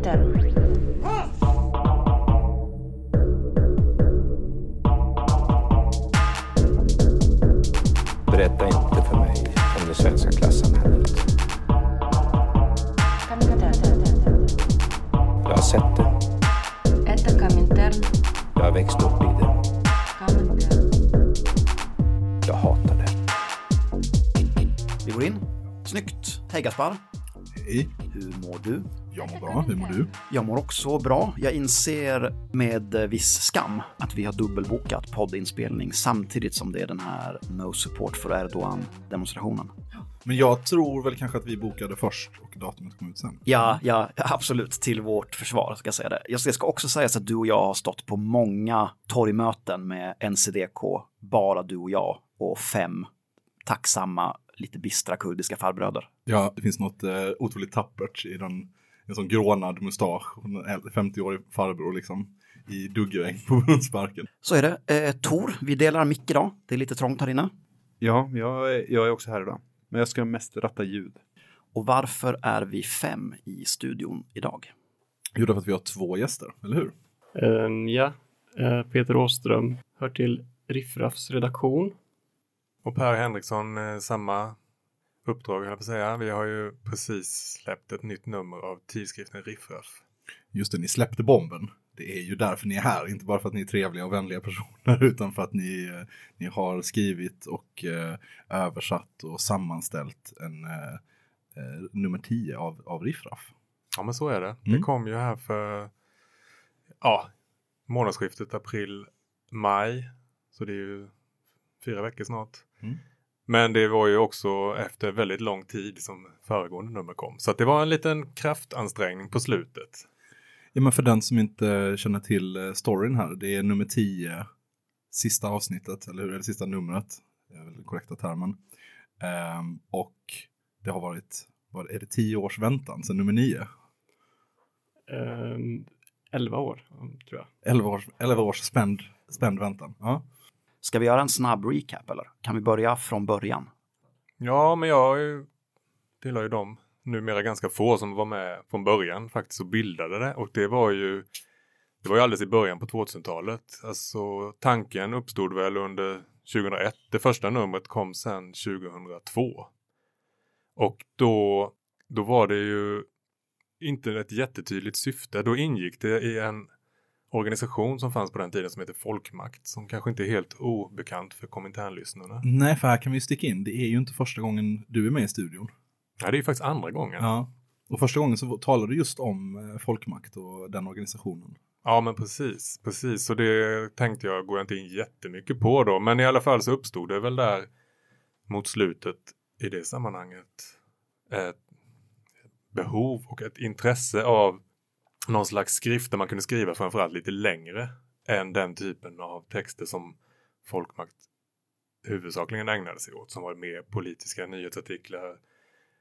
Inter. Berätta inte för mig om det svenska klassamhället. Jag har sett det. Jag har växt upp i det. Jag hatar det. Vi går in. Snyggt. Hej Gaspar. Hej, Hur mår du? jag mår bra. Hur mår du? Jag mår också bra. Jag inser med viss skam att vi har dubbelbokat poddinspelning samtidigt som det är den här No support för Erdogan-demonstrationen. Men jag tror väl kanske att vi bokade först och datumet kom ut sen. Ja, ja, absolut till vårt försvar ska jag säga det. Jag ska också säga att du och jag har stått på många torgmöten med NCDK, bara du och jag och fem tacksamma, lite bistra kurdiska farbröder. Ja, det finns något eh, otroligt tappert i den, en sån grånad mustasch, och en äldre- 50-årig farbror liksom, i duggregn på Brunnsparken. Så är det. Eh, Tor, vi delar mick idag. Det är lite trångt här inne. Ja, jag är, jag är också här idag. Men jag ska mest ratta ljud. Och varför är vi fem i studion idag? Jo, därför att vi har två gäster, eller hur? Ehm, ja, Eh, Peter Åström hör till Riffraffs redaktion. Och Per Henriksson, eh, samma uppdrag höll jag på att säga. Vi har ju precis släppt ett nytt nummer av tidskriften Riffraff. Just det, ni släppte bomben. Det är ju därför ni är här, inte bara för att ni är trevliga och vänliga personer, utan för att ni, eh, ni har skrivit och eh, översatt och sammanställt en eh, nummer 10 av, av Riffraff. Ja, men så är det. Det Mm. kom ju här för ja, månadsskiftet april-maj. Så det är ju fyra veckor snart. Mm. Men det var ju också efter väldigt lång tid som föregående nummer kom. Så att det var en liten kraftansträngning på slutet. Ja, men för den som inte känner till eh, storyn här, det är nummer 10, sista avsnittet, eller hur? Eller sista numret, det är väl den korrekta termen. Ehm, och det har varit, vad är det, 10 års väntan sedan nummer 9? Ehm, 11 år, tror jag. 11 års, 11 års spänd, spänd väntan. Ja. Ska vi göra en snabb recap eller? Kan vi börja från början? Ja, men jag tillhör ju dem numera ganska få som var med från början faktiskt och bildade det. Och det var ju det var ju alldeles i början på 2000-talet. Alltså tanken uppstod väl under 2001. Det första numret kom sen 2002. Och då, då var det ju inte ett jättetydligt syfte. Då ingick det i en organisation som fanns på den tiden som heter Folkmakt som kanske inte är helt obekant för kominternlyssnarna. Nej, för här kan vi sticka in, det är ju inte första gången du är med i studion. Ja, det är ju faktiskt andra gången. Ja. Och första gången så talade du just om eh, folkmakt och den organisationen. Ja, men precis, precis. Så det tänkte jag går jag inte in jättemycket på då. Men i alla fall så uppstod det väl där mot slutet i det sammanhanget ett behov och ett intresse av någon slags skrift där man kunde skriva framförallt lite längre än den typen av texter som folkmakt huvudsakligen ägnade sig åt som var mer politiska nyhetsartiklar,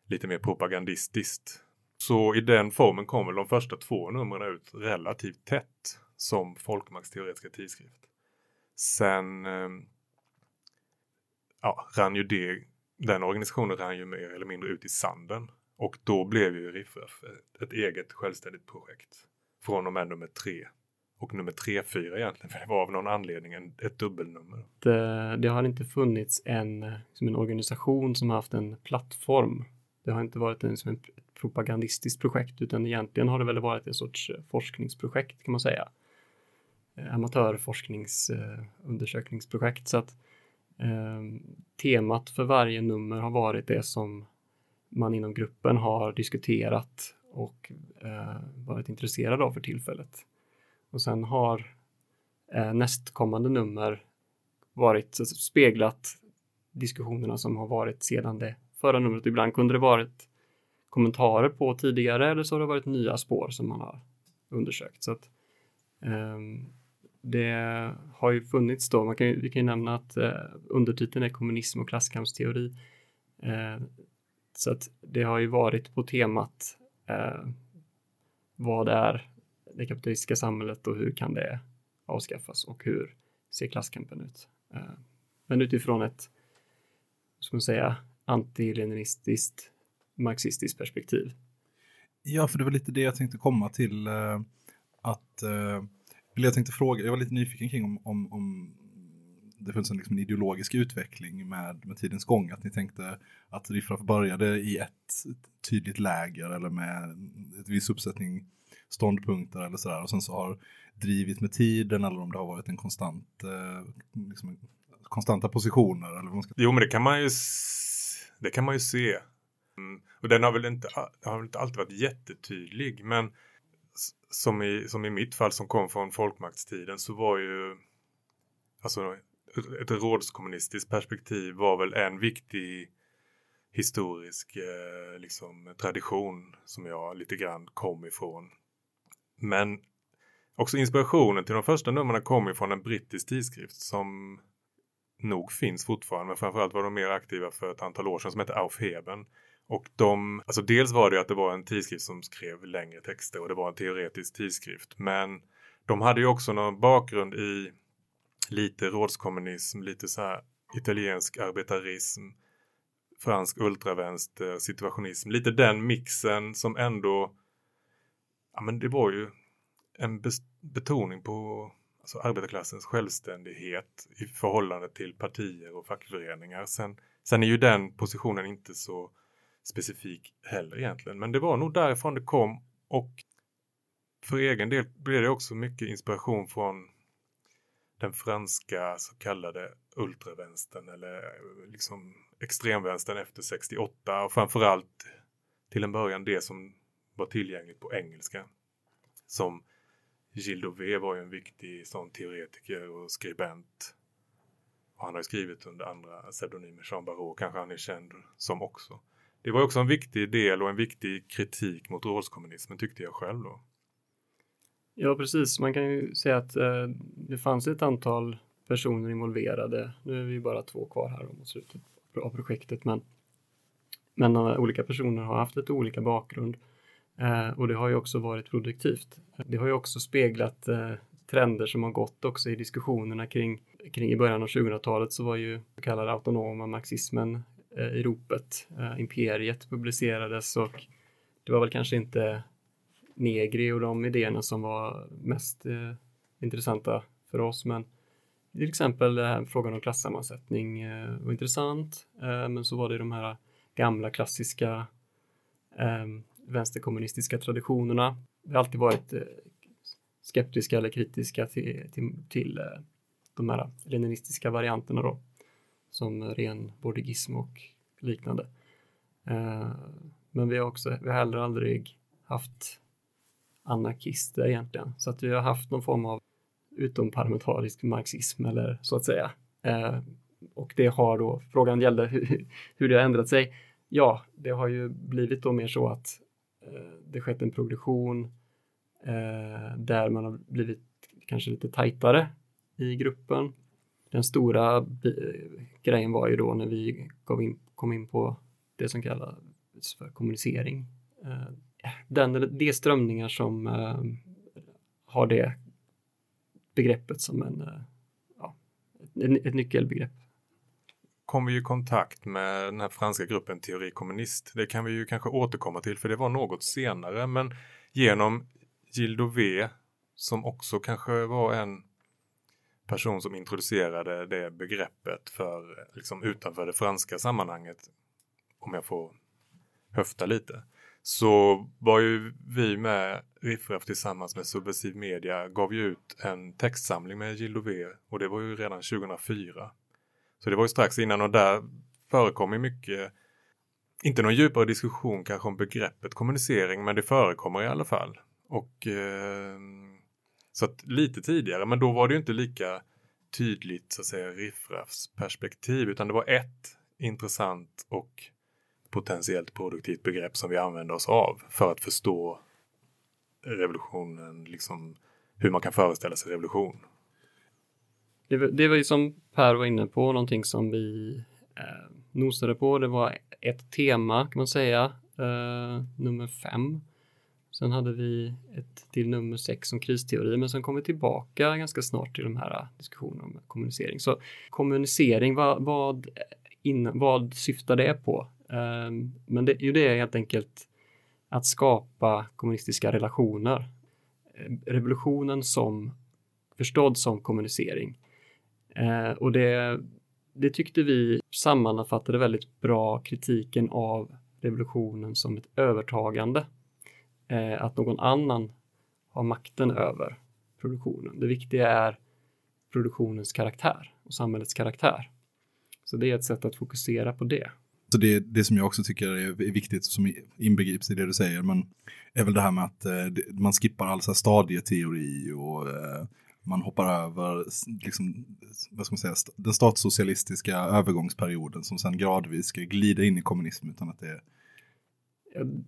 lite mer propagandistiskt. Så i den formen kommer de första två numren ut relativt tätt som folkmaktsteoretiska tidskrift. Sen ehm, ja, rann ju det, den organisationen rann ju mer eller mindre ut i sanden. Och då blev ju Riffraff ett, ett eget självständigt projekt. Från och med nummer tre. Och nummer tre, fyra egentligen, för det var av någon anledning en, ett dubbelnummer. Det, det har inte funnits en, som en organisation som har haft en plattform. Det har inte varit en, som en, ett propagandistiskt projekt utan egentligen har det väl varit en sorts eh, forskningsprojekt kan man säga. Eh, amatörforskningsundersökningsprojekt. Så att eh, temat för varje nummer har varit det som man inom gruppen har diskuterat och eh, varit intresserad av för tillfället. Och sen har eh, nästkommande nummer varit så- speglat diskussionerna som har varit sedan det förra numret. Ibland kunde det varit kommentarer på tidigare eller så har det varit nya spår som man har undersökt. Så att, eh, det har ju funnits då, man kan, vi kan ju nämna att eh, undertiteln är kommunism och klasskampsteori. Eh, så att det har ju varit på temat eh, vad är det kapitalistiska samhället och hur kan det avskaffas och hur ser klasskampen ut? Eh, men utifrån ett, vad ska man säga, antileninistiskt marxistiskt perspektiv. Ja, för det var lite det jag tänkte komma till. eh, Att, eh, eller jag tänkte fråga, jag var lite nyfiken kring om, om, om det finns en, liksom, en ideologisk utveckling med, med tidens gång. Att ni tänkte att Riffraff började i ett tydligt läger eller med ett viss uppsättning ståndpunkter eller sådär. Och sen så har drivit med tiden eller om det har varit en konstant, eh, liksom, konstanta positioner. Eller vad man ska Jo, men det kan man ju, det kan man ju se. Mm. Och den har väl inte, har väl inte alltid varit jättetydlig, men som i, som i mitt fall som kom från folkmaktstiden så var ju alltså ett rådskommunistiskt perspektiv var väl en viktig historisk eh, liksom, tradition som jag lite grann kom ifrån. Men också inspirationen till de första numren kom ifrån en brittisk tidskrift som nog finns fortfarande, men framförallt var de mer aktiva för ett antal år sedan som hette Aufheben. Och de, alltså dels var det att det var en tidskrift som skrev längre texter och det var en teoretisk tidskrift, men de hade ju också någon bakgrund i lite rådskommunism, lite så här italiensk arbetarism, fransk ultravänster, situationism, lite den mixen som ändå, ja men det var ju en betoning på alltså arbetarklassens självständighet i förhållande till partier och fackföreningar. Sen, sen är ju den positionen inte så specifik heller egentligen, men det var nog därifrån det kom och för egen del blev det också mycket inspiration från den franska så kallade ultravänstern eller eh, liksom extremvänstern efter 68 och framförallt till en början det som var tillgängligt på engelska. Som Gilles Dauvé var ju en viktig sån teoretiker och skribent. Och han har skrivit under andra pseudonymer, Jean Barrault kanske han är känd som också. Det var också en viktig del och en viktig kritik mot rådskommunismen tyckte jag själv då. Ja, precis. Man kan ju säga att eh, det fanns ett antal personer involverade. Nu är vi bara två kvar här mot slutet av projektet, men, men eh, olika personer har haft lite olika bakgrund eh, och det har ju också varit produktivt. Det har ju också speglat eh, trender som har gått också i diskussionerna kring, kring i början av 2000-talet så var ju så kallade autonoma marxismen eh, i ropet. Eh, Imperiet publicerades och det var väl kanske inte Negri och de idéerna som var mest eh, intressanta för oss. Men till exempel här, frågan om klassammansättning eh, var intressant. Eh, men så var det de här gamla klassiska eh, vänsterkommunistiska traditionerna. Vi har alltid varit eh, skeptiska eller kritiska till, till, till eh, de här leninistiska varianterna då. Som ren bordigism och liknande. Eh, men vi har också, vi har heller aldrig haft anarkister egentligen. Så att vi har haft någon form av utomparlamentarisk marxism eller så att säga. Eh, och det har då, frågan gällde hur, hur det har ändrat sig. Ja, det har ju blivit då mer så att eh, det skett en progression eh, där man har blivit kanske lite tajtare i gruppen. Den stora grejen var ju då när vi kom in, kom in på det som kallas för kommunicering. Eh, den, eller de strömningar som eh, har det begreppet som en, eh, ja, ett, ett nyckelbegrepp. kom vi i kontakt med den här franska gruppen Teori Kommunist. Det kan vi ju kanske återkomma till för det var något senare men genom Gilles Dové, som också kanske var en person som introducerade det begreppet för liksom utanför det franska sammanhanget om jag får höfta lite så var ju vi med Riffraff tillsammans med Subversiv Media gav ju ut en textsamling med Gilles V och det var ju redan 2004. Så det var ju strax innan och där förekom ju mycket, inte någon djupare diskussion kanske om begreppet kommunicering, men det förekommer i alla fall. Och eh, så att lite tidigare, men då var det ju inte lika tydligt så att säga riffraffs perspektiv, utan det var ett intressant och potentiellt produktivt begrepp som vi använder oss av för att förstå revolutionen, liksom hur man kan föreställa sig revolution. Det, var- det var ju som Per var inne på, någonting som vi eh, nosade på. Det var ett tema kan man säga, eh, nummer fem. Sen hade vi ett till nummer sex om kristeori, men sen kom vi tillbaka ganska snart till de här diskussionerna om kommunicering. Så kommunicering, vad, vad, eh, in, vad syftar det på? Ehm, men det, ju det är helt enkelt att skapa kommunistiska relationer. Eh, revolutionen som förstådd som kommunicering. Eh, och det, det tyckte vi sammanfattade väldigt bra kritiken av revolutionen som ett övertagande. Eh, att någon annan har makten över produktionen. Det viktiga är produktionens karaktär och samhällets karaktär. Så det är ett sätt att fokusera på det. Så det, det som jag också tycker är viktigt som inbegrips i det du säger, men är väl det här med att eh, man skippar all så här stadieteori och eh, man hoppar över liksom, vad ska man säga, den statssocialistiska övergångsperioden som sen gradvis ska glida in i kommunism utan att det är.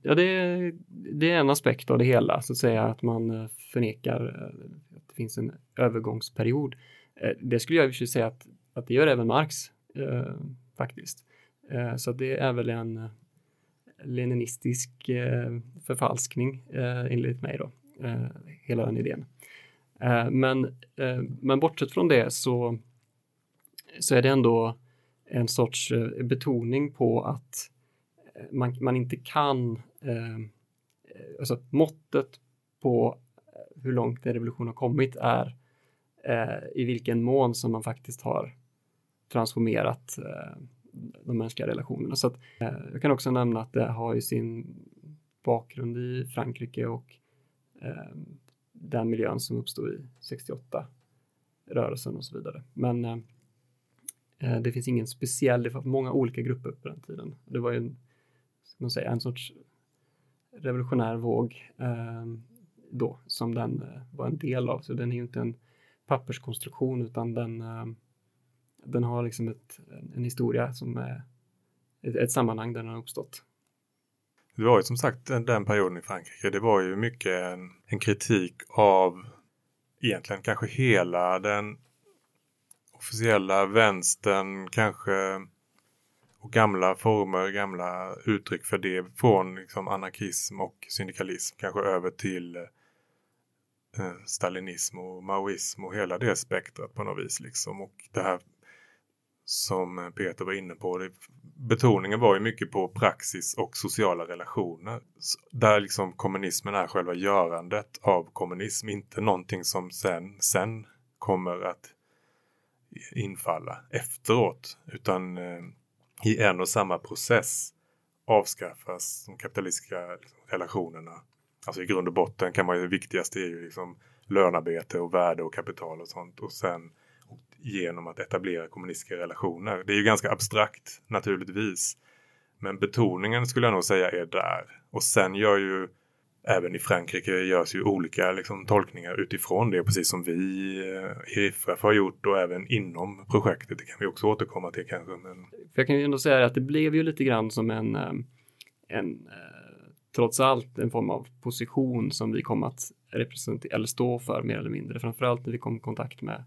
Ja, det, det är en aspekt av det hela, så att säga att man eh, förnekar eh, att det finns en övergångsperiod. Eh, det skulle jag i och för sig säga att, att det gör även Marx eh, faktiskt. Eh, så det är väl en eh, leninistisk eh, förfalskning enligt mig då, hela den idén. Men, men bortsett från det så, så är det ändå en sorts betoning på att man, man inte kan, alltså måttet på hur långt en revolution har kommit är i vilken mån som man faktiskt har transformerat eh, de mänskliga relationerna. Så att, eh, jag kan också nämna att det har ju sin bakgrund i Frankrike och eh, den miljön som uppstod i 68 rörelsen och så vidare. Men eh, eh, det finns ingen speciell, det var många olika grupper på den tiden. Det var ju en, ska man säga, en sorts revolutionär våg eh, då som den eh, var en del av. Så den är ju inte en papperskonstruktion utan den, eh, den har liksom ett, en, historia som är ett, ett sammanhang där den har uppstått. Det var ju som sagt den, den perioden i Frankrike. Det var ju mycket en, en kritik av egentligen kanske hela den officiella vänstern, kanske och gamla former, gamla uttryck för det från liksom anarkism och syndikalism kanske över till eh, stalinism och maoism och hela det spektrat på något vis liksom. Och det här som Peter var inne på, betoningen var ju mycket på praxis och sociala relationer. Där liksom kommunismen är själva görandet av kommunism, inte någonting som sen, sen kommer att infalla efteråt, utan eh, i en och samma process avskaffas de kapitalistiska liksom, relationerna. Alltså i grund och botten kan man ju, det viktigaste är ju liksom lönarbete och värde och kapital och sånt och sen genom att etablera kommunistiska relationer. Det är ju ganska abstrakt naturligtvis. Men betoningen skulle jag nog säga är där. Och sen gör ju även i Frankrike görs ju olika liksom, tolkningar utifrån det, precis som vi eh, i RIFRAF har gjort och även inom projektet. Det kan vi också återkomma till kanske. Men För jag kan ju ändå säga att det blev ju lite grann som en, eh, en eh, trots allt en form av position som vi kom att representera eller stå för mer eller mindre. Framförallt när vi kom i kontakt med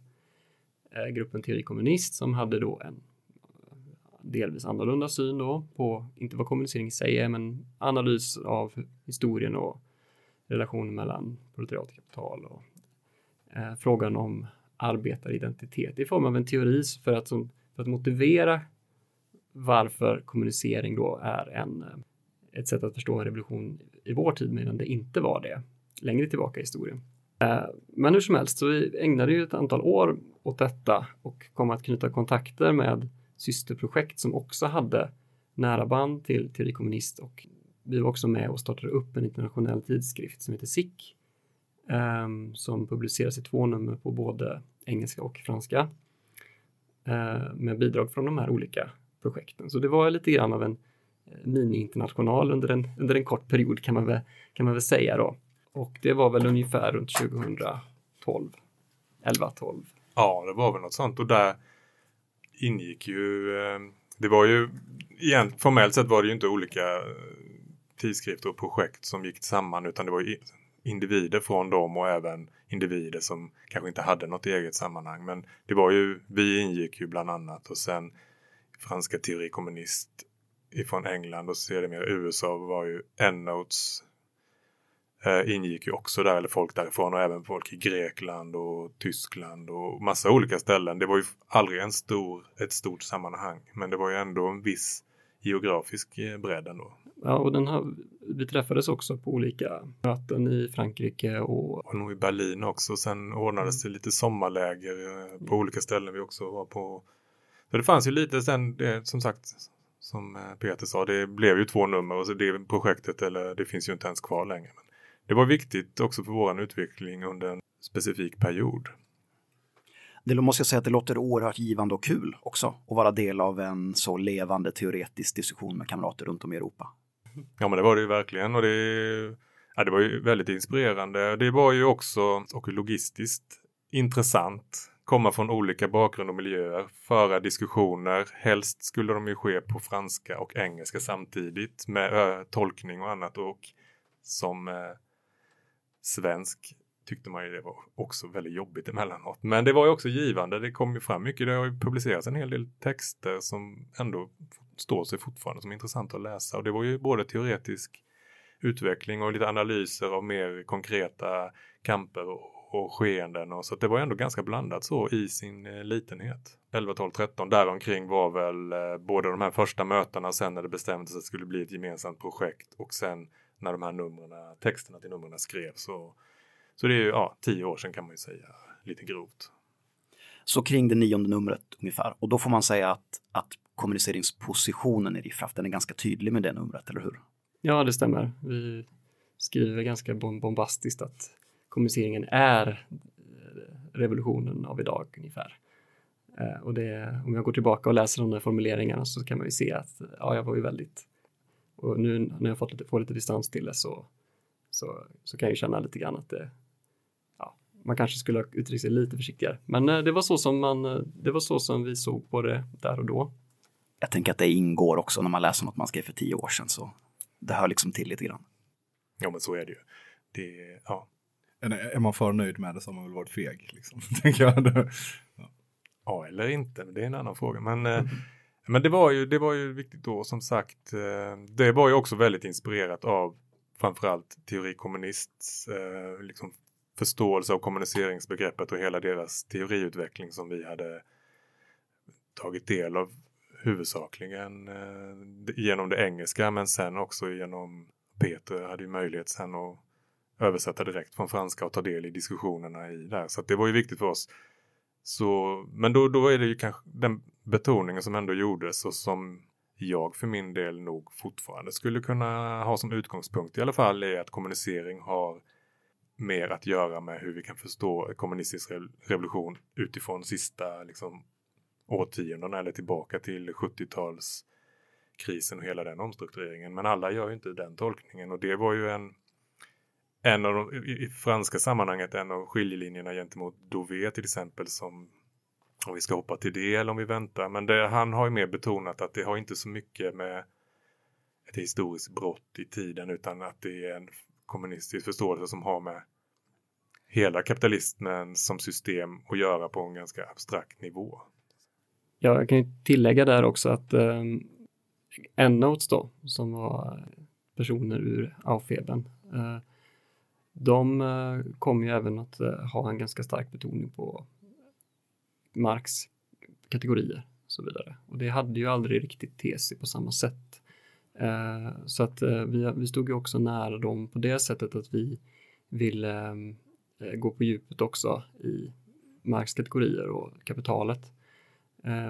Eh, gruppen Teori Kommunist som hade då en eh, delvis annorlunda syn då på, inte vad kommunicering i sig är, men analys av historien och relationen mellan proletariat och kapital och eh, frågan om arbetaridentitet i form av en teori för att, som, för att motivera varför kommunicering då är en, eh, ett sätt att förstå en revolution i vår tid medan det inte var det längre tillbaka i historien. Eh, men hur som helst så vi ägnade ju ett antal år åt detta och kom att knyta kontakter med systerprojekt som också hade nära band till Teori Kommunist och vi var också med och startade upp en internationell tidskrift som heter SIC eh, som publiceras i två nummer på både engelska och franska eh, med bidrag från de här olika projekten. Så det var lite grann av en mini-international under en, under en kort period kan man, väl, kan man väl säga då. Och det var väl ungefär runt 2012, 11, 12. Ja, det var väl något sånt. Och där ingick ju, eh, det var ju, igen, formellt sett var det ju inte olika eh, tidskrifter och projekt som gick samman utan det var ju individer från dem och även individer som kanske inte hade något eget sammanhang. Men det var ju, vi ingick ju bland annat och sen franska teori kommunist ifrån England och sedermera USA var ju Endnotes eh, ingick ju också där, eller folk därifrån och även folk i Grekland och Tyskland och massa olika ställen. Det var ju aldrig en stor, ett stort sammanhang, men det var ju ändå en viss geografisk eh, bredd ändå. Ja, och den har, vi träffades också på olika möten i Frankrike och Och nog i Berlin också. Sen ordnades det lite sommarläger eh, på olika ställen vi också var på. Så det fanns ju lite sen, det, som sagt, som eh, Peter sa, det blev ju två nummer och så det projektet, eller det finns ju inte ens kvar längre. Det var viktigt också för våran utveckling under en specifik period. Det måste jag säga att det låter oerhört givande och kul också att vara del av en så levande teoretisk diskussion med kamrater runt om i Europa. Ja men det var det ju verkligen och det, ja, det var ju väldigt inspirerande. Det var ju också och logistiskt intressant. Komma från olika bakgrund och miljöer, föra diskussioner. Helst skulle de ju ske på franska och engelska samtidigt med tolkning och annat. Och som eh, svensk tyckte man ju det var också väldigt jobbigt emellanåt. Men det var ju också givande. Det kom ju fram mycket. Det har ju publicerats en hel del texter som ändå står sig fortfarande som intressant att läsa. Och det var ju både teoretisk utveckling och lite analyser av mer konkreta kamper och, och skeenden. Och så att det var ändå ganska blandat så i sin eh, litenhet. 11, 12, 13 däromkring var väl eh, både de här första mötena sen när det bestämdes att det skulle bli ett gemensamt projekt och sen när de här numren, texterna till numren skrevs. Så, så det är ju ja, tio år sedan kan man ju säga lite grovt. Så kring det nionde numret ungefär. Och då får man säga att, att kommuniceringspositionen i Riffraff, den är ganska tydlig med det numret, eller hur? Ja, det stämmer. Vi skriver ganska bom- bombastiskt att kommuniceringen är eh, revolutionen av idag ungefär. Eh, Och det, om jag går tillbaka och läser de där formuleringarna så kan man ju se att ja, jag var ju väldigt och nu när jag fått lite, får lite distans till det så, så, så kan jag ju känna lite grann att det, ja, man kanske skulle ha uttryckt sig lite försiktigare. Men eh, det var så som man, eh, det var så som vi såg på det där och då. Jag tänker att det ingår också när man läser något man skrev för tio år sedan, så det hör liksom till lite grann. Ja men så är det ju. Det, ja. Är man för nöjd med det så har man väl varit feg. Liksom, tänker jag. Ja, eller inte, men det är en annan fråga. Men, eh, men det, var ju, det var ju viktigt då, som sagt. Eh, det var ju också väldigt inspirerat av framförallt teorikommunists eh, liksom förståelse av kommuniceringsbegreppet och hela deras teoriutveckling som vi hade tagit del av huvudsakligen eh, genom det engelska men sen också genom Peter hade ju möjlighet sen att översätta direkt från franska och ta del i diskussionerna i där. Så att det var ju viktigt för oss. Så, men då, då är det ju kanske den betoningen som ändå gjordes och som jag för min del nog fortfarande skulle kunna ha som utgångspunkt i alla fall är att kommunicering har mer att göra med hur vi kan förstå kommunistisk revolution utifrån sista liksom, årtiondena eller tillbaka till 70-talskrisen och hela den omstruktureringen. Men alla gör ju inte den tolkningen och det var ju en en av de, i, i franska sammanhanget en av skiljelinjerna gentemot Dové till exempel som om vi ska hoppa till det eller om vi väntar. Men det, han har ju mer betonat att det har inte så mycket med ett historiskt brott i tiden utan att det är en kommunistisk förståelse som har med hela kapitalismen som system att göra på en ganska abstrakt nivå. Ja, jag kan ju tillägga där också att eh, Endnotes då, som var personer ur Aufheben, eh, de eh, kommer ju även att eh, ha en ganska stark betoning på Marx kategorier och så vidare. Och det hade ju aldrig riktigt TC på samma sätt. Eh, så att eh, vi, vi stod ju också nära dem på det sättet att vi ville eh, gå på djupet också i Marx kategorier och kapitalet.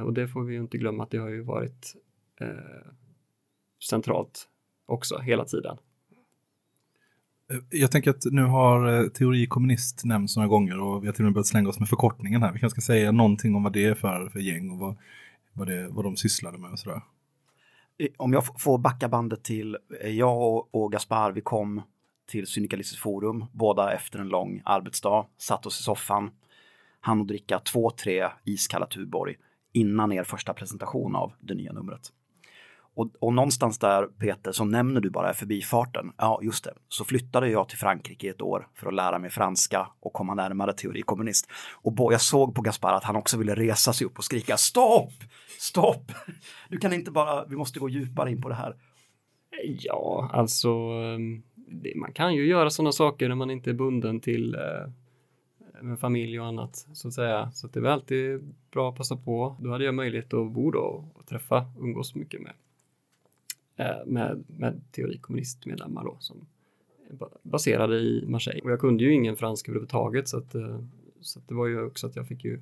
Och det får vi ju inte glömma att det har ju varit centralt också hela tiden. Eh, jag tänker att nu har eh, teori kommunist nämnts några gånger och vi har till och med börjat slänga oss med förkortningen här. Vi kanske ska säga någonting om vad det är för, för gäng och vad, vad, det, vad de sysslade med och sådär. Om jag får backa bandet till, eh, jag och, och Gaspar, vi kom till Syndikalistiskt forum, båda efter en lång arbetsdag, satt oss i soffan, hann och dricka två, tre iskalla Tuborg innan er första presentation av det nya numret. Och, och någonstans där, Peter, så nämner du bara förbifarten, ja just det, så flyttade jag till Frankrike i ett år för att lära mig franska och komma närmare teori kommunist. Och bo, jag såg på Gaspar att han också ville resa sig upp och skrika stopp, stopp, du kan inte bara, vi måste gå djupare in på det här. Ja, alltså ehm, det, man kan ju göra sådana saker när man inte är bunden till eh, med familj och annat så att säga. Så att det är väl alltid bra att passa på. Då hade jag möjlighet att bo då och träffa, umgås mycket med Eh, med, med teorikommunistmedlemmar då som baserade i Marseille. Och jag kunde ju ingen franska överhuvudtaget så att, eh, så att det var ju också att jag fick ju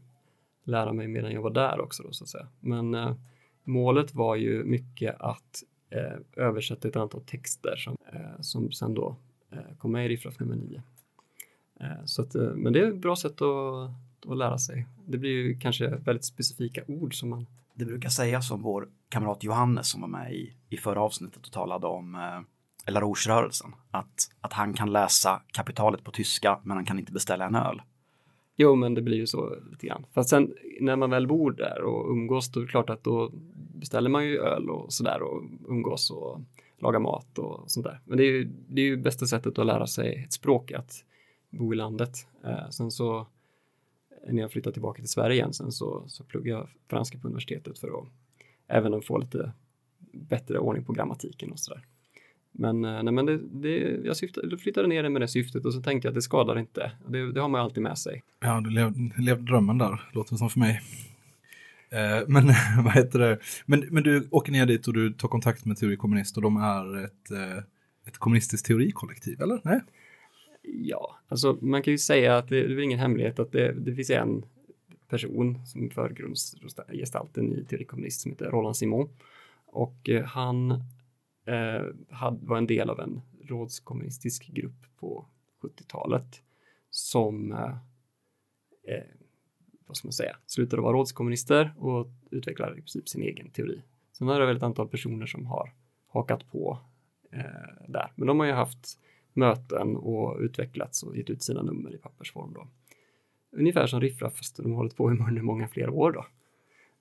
lära mig medan jag var där också då så att säga. Men eh, målet var ju mycket att eh, översätta ett antal texter som, eh, som sen då eh, kom med i Riffraff nummer 9. Eh, så att, eh, men det är ett bra sätt att, att lära sig. Det blir ju kanske väldigt specifika ord som man det brukar sägas om vår kamrat Johannes som var med i, i förra avsnittet och talade om eh, LaRouche-rörelsen. Att, att han kan läsa kapitalet på tyska men han kan inte beställa en öl. Jo, men det blir ju så lite grann. Fast sen när man väl bor där och umgås, då är det klart att då beställer man ju öl och sådär och umgås och lagar mat och sånt där. Men det är ju, det är ju bästa sättet att lära sig ett språk, att bo i landet. Eh, sen så när jag flyttade tillbaka till Sverige igen sen så, så pluggade jag franska på universitetet för att även få lite bättre ordning på grammatiken och sådär. Men, eh, nej, men det, det, jag syftade, flyttade ner det med det syftet och så tänkte jag att det skadar inte. Det, det har man ju alltid med sig. Ja, du levde, levde drömmen där, låter det som för mig. Eh, men vad heter det? Men, men du åker ner dit och du tar kontakt med Teori Kommunist och de är ett, eh, ett kommunistiskt teorikollektiv, eller? Nej? Ja, alltså man kan ju säga att det, det är väl ingen hemlighet att det, det finns en person som förgrundsgestalten i teori kommunist som heter Roland Simon. Och eh, han eh, had, var en del av en rådskommunistisk grupp på 70-talet som eh, eh, vad ska man säga, slutade vara rådskommunister och utvecklade i princip sin egen teori. Sen har det väl ett antal personer som har hakat på eh, där, men de har ju haft möten och utvecklats och gett ut sina nummer i pappersform då. Ungefär som Riffraff, fast de har hållit på under många fler år då.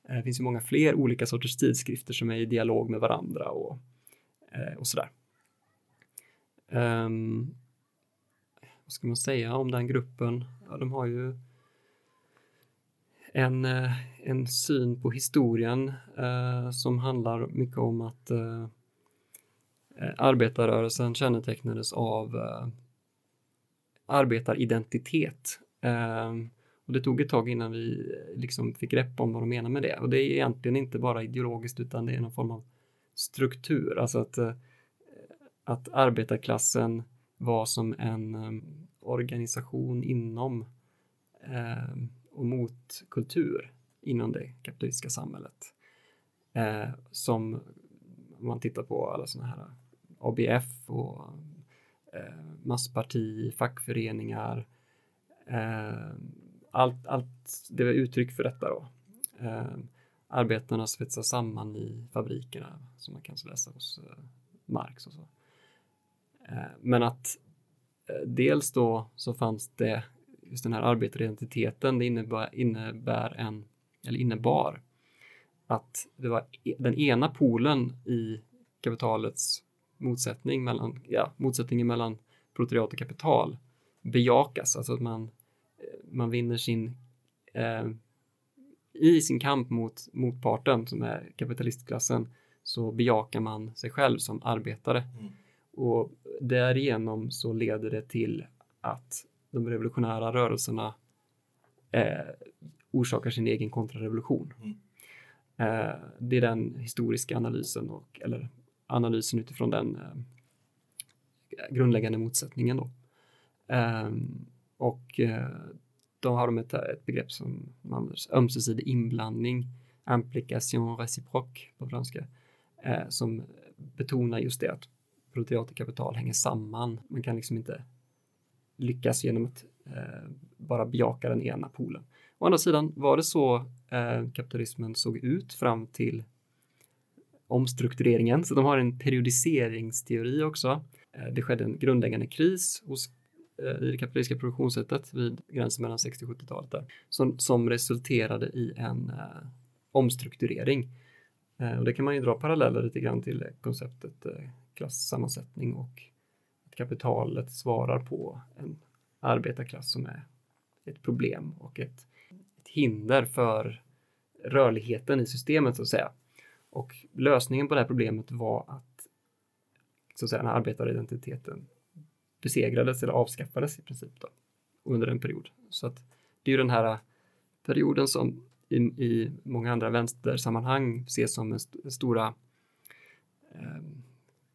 Eh, det finns ju många fler olika sorters tidskrifter som är i dialog med varandra och, eh, och sådär. Um, vad ska man säga om den gruppen? Ja, de har ju en, eh, en syn på historien eh, som handlar mycket om att eh, Eh, arbetarrörelsen kännetecknades av eh, arbetaridentitet. Eh, och det tog ett tag innan vi eh, liksom fick grepp om vad de menar med det. Och det är egentligen inte bara ideologiskt utan det är någon form av struktur. Alltså att, eh, att arbetarklassen var som en eh, organisation inom eh, och mot kultur inom det kapitalistiska samhället. Eh, som om man tittar på alla sådana här ABF och eh, massparti, fackföreningar, eh, allt, allt det var uttryck för detta då. Eh, arbetarna svetsas samman i fabrikerna som man kan läsa hos Marx och så. Men att dels då så fanns det just den här arbetaridentiteten, det innebär, innebär en, eller innebar att det var e, den ena polen i kapitalets motsättning mellan, ja, motsättningen mellan proletariat och kapital bejakas, alltså att man, eh, man vinner sin, eh, i sin kamp mot motparten som är kapitalistklassen så bejakar man sig själv som arbetare. Och därigenom så leder det till att de revolutionära rörelserna eh, orsakar sin egen kontrarevolution. Eh, det är den historiska analysen, och, eller analysen utifrån den eh, grundläggande motsättningen. Då. Ehm, och eh, då har de ett, ett begrepp som man ömsesidig inblandning, implication réciproque på franska, eh, som betonar just det att proletariat och kapital hänger samman. Man kan liksom inte lyckas genom att eh, bara bejaka den ena polen. Å andra sidan var det så eh, kapitalismen såg ut fram till omstruktureringen, så de har en periodiseringsteori också. Eh, det skedde en grundläggande kris hos, eh, i det kapitalistiska produktionssättet vid gränsen mellan 60 och 70-talet där, som, som resulterade i en eh, omstrukturering. Eh, och det kan man ju dra paralleller lite grann till konceptet eh, klassammansättning och att kapitalet svarar på en arbetarklass som är ett problem och ett, ett hinder för rörligheten i systemet så att säga. Och lösningen på det här problemet var att så att säga, den här arbetaridentiteten besegrades eller avskaffades i princip då, under en period. Så att det är ju den här perioden som i, i många andra vänstersammanhang ses som den st- stora eh,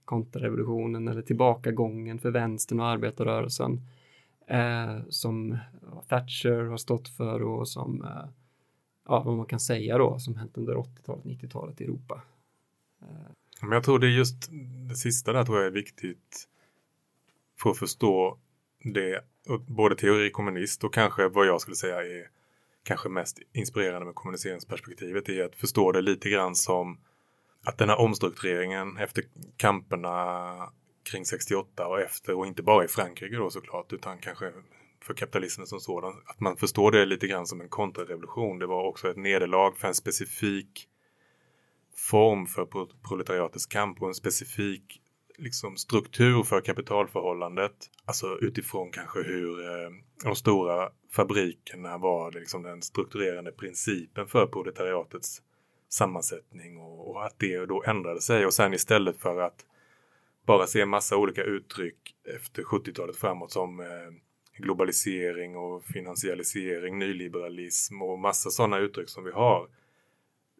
kontrarevolutionen eller tillbakagången för vänstern och arbetarrörelsen eh, som Thatcher har stått för och som, eh, ja, vad man kan säga då, som hänt under 80-talet, 90-talet i Europa. Men jag tror det är just det sista där tror jag är viktigt för att förstå det, både teori kommunist och kanske vad jag skulle säga är kanske mest inspirerande med kommuniceringsperspektivet är att förstå det lite grann som att den här omstruktureringen efter kamperna kring 68 och efter och inte bara i Frankrike då såklart utan kanske för kapitalismen som sådan. Att man förstår det lite grann som en kontrarevolution. Det var också ett nederlag för en specifik form för proletariatets kamp och en specifik liksom, struktur för kapitalförhållandet. Alltså utifrån kanske hur eh, de stora fabrikerna var liksom den strukturerande principen för proletariatets sammansättning och, och att det då ändrade sig och sen istället för att bara se massa olika uttryck efter 70-talet framåt som eh, globalisering och finansialisering, nyliberalism och massa sådana uttryck som vi har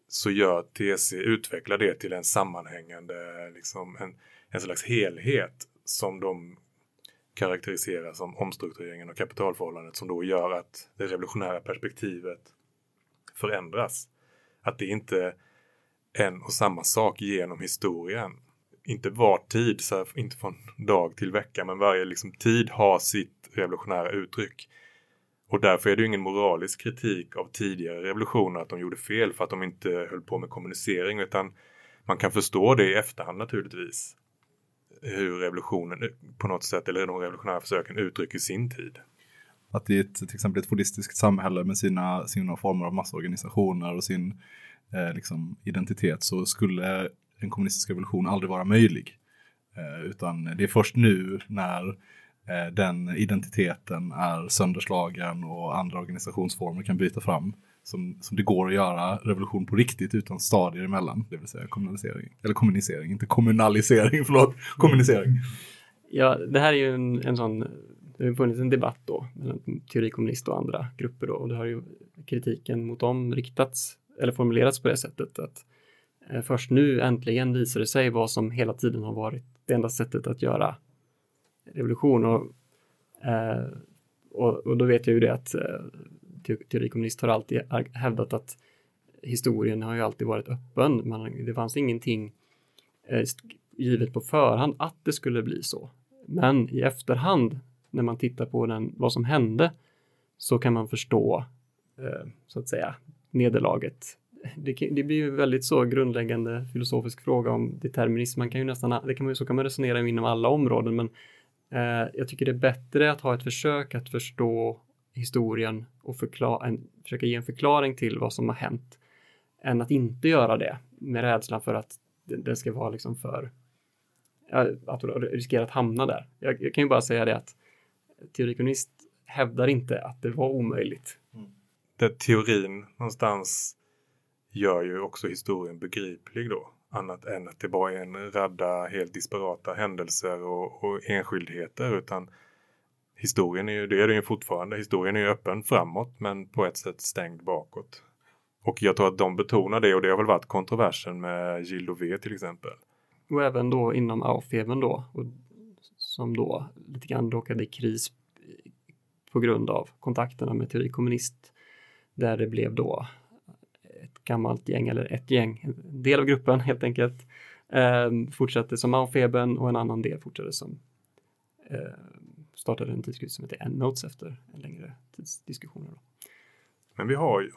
så gör TC, utvecklar det till en sammanhängande, liksom en, en slags helhet som de karaktäriserar som omstruktureringen och kapitalförhållandet som då gör att det revolutionära perspektivet förändras. Att det inte är en och samma sak genom historien. Inte var tid, så här, inte från dag till vecka, men varje liksom, tid har sitt revolutionära uttryck. Och därför är det ju ingen moralisk kritik av tidigare revolutioner att de gjorde fel för att de inte höll på med kommunicering utan man kan förstå det i efterhand naturligtvis. Hur revolutionen på något sätt, eller de revolutionära försöken uttrycker sin tid. Att i ett, till exempel ett fordistiskt samhälle med sina, sina former av massorganisationer och sin eh, liksom, identitet så skulle en kommunistisk revolution aldrig vara möjlig. Eh, utan det är först nu när eh, den identiteten är sönderslagen och andra organisationsformer kan byta fram som, som det går att göra revolution på riktigt utan stadier emellan, det vill säga kommunalisering. Eller kommunicering, inte kommunalisering, förlåt, kommunicering. Ja, det här är ju en, en sån, det har funnits en debatt då mellan teorikommunist och andra grupper då och det har ju kritiken mot dem riktats eller formulerats på det sättet att eh, Eh, först nu äntligen visar det sig vad som hela tiden har varit det enda sättet att göra revolution och, eh, och, och då vet jag ju det att eh, teorikommunist har alltid hävdat att historien har ju alltid varit öppen. Man, det fanns ingenting givet på förhand att det skulle bli så. Men i efterhand, när man tittar på den, vad som hände, så kan man förstå, så att säga, nederlaget. Det, det blir ju väldigt så grundläggande filosofisk fråga om determinism. Man kan ju nästan, det kan man, ju- så kan man resonera inom alla områden, men eh, jag tycker det är bättre att ha ett försök att förstå historien och förklara, en, försöka ge en förklaring till vad som har hänt än att inte göra det med rädslan för att den ska vara liksom för att riskera att hamna där. Jag, jag kan ju bara säga det att teorikonist hävdar inte att det var omöjligt. Mm. Där teorin någonstans gör ju också historien begriplig då. Annat än att det bara är en radda helt disparata händelser och, och enskildheter utan historien är ju, det är den ju fortfarande, historien är ju öppen framåt men på ett sätt stängd bakåt. Och jag tror att de betonar det och det har väl varit kontroversen med Gilles Dauvé till exempel. Och även då inom Aufheben då, och som då lite grann råkade i kris på grund av kontakterna med teorikommunist, där det blev då gammalt gäng, eller ett gäng, en del av gruppen helt enkelt, eh, fortsatte som Aufheben och en annan del fortsatte som eh, startade en tidskrift som heter Endnotes efter en längre tids diskussioner. Men vi har ju,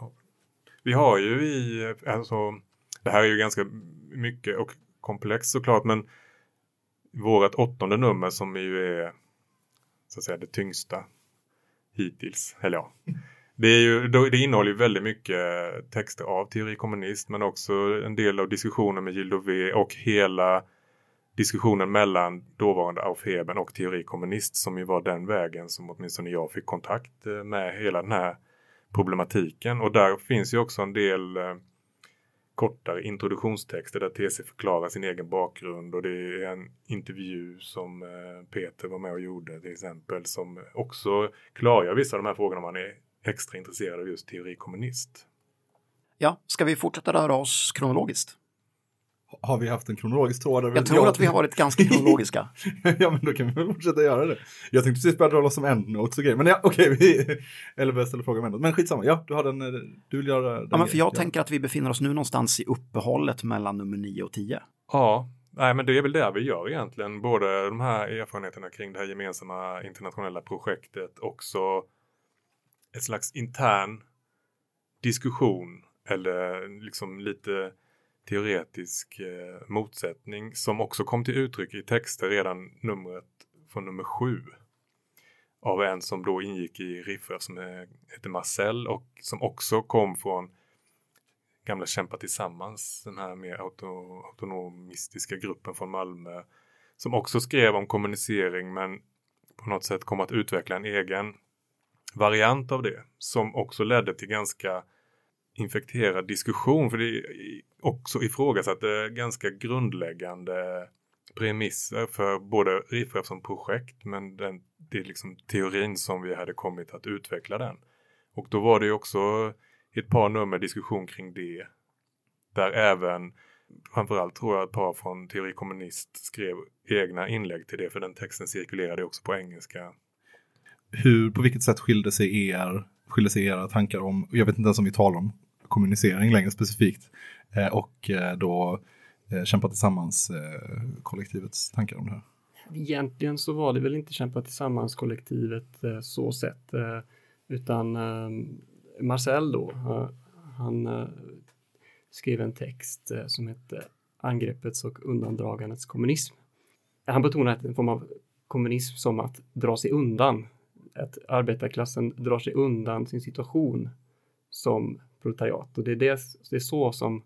vi har ju i, alltså, det här är ju ganska mycket och komplext såklart, men vårt åttonde nummer som ju är så att säga det tyngsta hittills, eller ja. Det, är ju, det innehåller ju väldigt mycket texter av teori kommunist men också en del av diskussionen med Gilles Dové och hela diskussionen mellan dåvarande Aufheben och teori kommunist som ju var den vägen som åtminstone jag fick kontakt eh, med hela den här problematiken. Och där finns ju också en del eh, kortare introduktionstexter där TC förklarar sin egen bakgrund och det är en intervju som eh, Peter var med och gjorde till exempel som också klargör vissa av de här frågorna om man är extra intresserad av just teori kommunist. Ja, ska vi fortsätta röra oss kronologiskt? har vi haft en kronologisk tråd? Jag tror att vi har varit ganska kronologiska. ja, men då kan vi väl fortsätta göra det. Jag tänkte precis börja dra loss som endnotes och grejer. Men ja, okej, vi... eller börja ställa frågor om endnotes. Men skitsamma, ja, du har den, eh, du vill göra den Ja, men för jag grejen. tänker att vi befinner oss nu någonstans i uppehållet mellan nummer 9 och 10. Ja, nej men det är väl det vi gör egentligen. Både de här erfarenheterna kring det här gemensamma internationella projektet, också ett slags intern diskussion eller liksom lite teoretisk eh, motsättning som också kom till uttryck i texter redan numret från nummer sju av en som då ingick i Riffra som heter Marcel och som också kom från gamla Kämpa Tillsammans, den här mer auto, autonomistiska gruppen från Malmö som också skrev om kommunicering men på något sätt kom att utveckla en egen variant av det som också ledde till ganska infekterad diskussion för det är också ifrågasatte eh, ganska grundläggande premisser för både RIFREF som projekt men den, det är liksom teorin som vi hade kommit att utveckla den. Och då var det ju också ett par nummer diskussion kring det. Där även framförallt tror jag ett par från Teori Kommunist skrev egna inlägg till det för den texten cirkulerade också på engelska. Hur, på vilket sätt skilde sig, er, skilde sig era tankar om, jag vet inte ens om vi talar om kommunicering längre specifikt, eh, och eh, då eh, Kämpa Tillsammans eh, kollektivets tankar om det här? Egentligen så var det väl inte Kämpa tillsammans-kollektivet eh, så sett, eh, utan eh, Marcel då, eh, han eh, skrev en text eh, som hette Angreppets och undandragandets kommunism. Han betonade en form av kommunism som att dra sig undan, att arbetarklassen drar sig undan sin situation som proletariat och det är, det, det är så som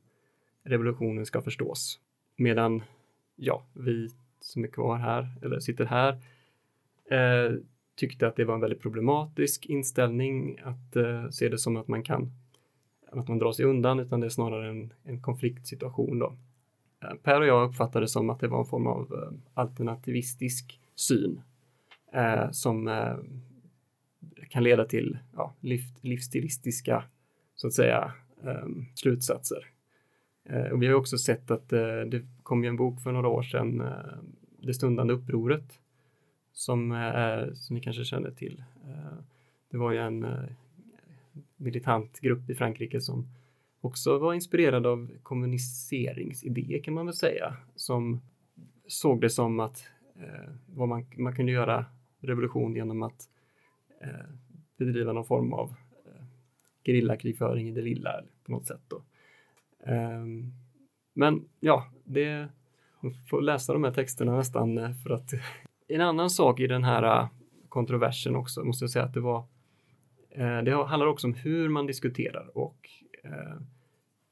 revolutionen ska förstås. Medan, ja, vi som är kvar här, eller sitter här, eh, tyckte att det var en väldigt problematisk inställning att eh, se det som att man kan att man drar sig undan, utan det är snarare en, en konfliktsituation då. Eh, per och jag uppfattade det som att det var en form av eh, alternativistisk syn eh, som eh, kan leda till ja, liv, livsstilistiska så att säga ehm, slutsatser. Eh, och vi har också sett att eh, det kom ju en bok för några år sedan, eh, Det stundande upproret, som, är, som ni kanske känner till. Det var ju en militant grupp i Frankrike som också var inspirerad av kommuniceringsidéer kan man väl säga, som såg det som att eh, vad man, man kunde göra revolution genom att eh, bedriva någon form av eh, gerillakrigföring i det lilla på något sätt. Då. Ehm, men ja, det man får läsa de här texterna nästan eh, för att en annan sak i den här eh, kontroversen också måste jag säga att det var eh, det handlar också om hur man diskuterar och eh,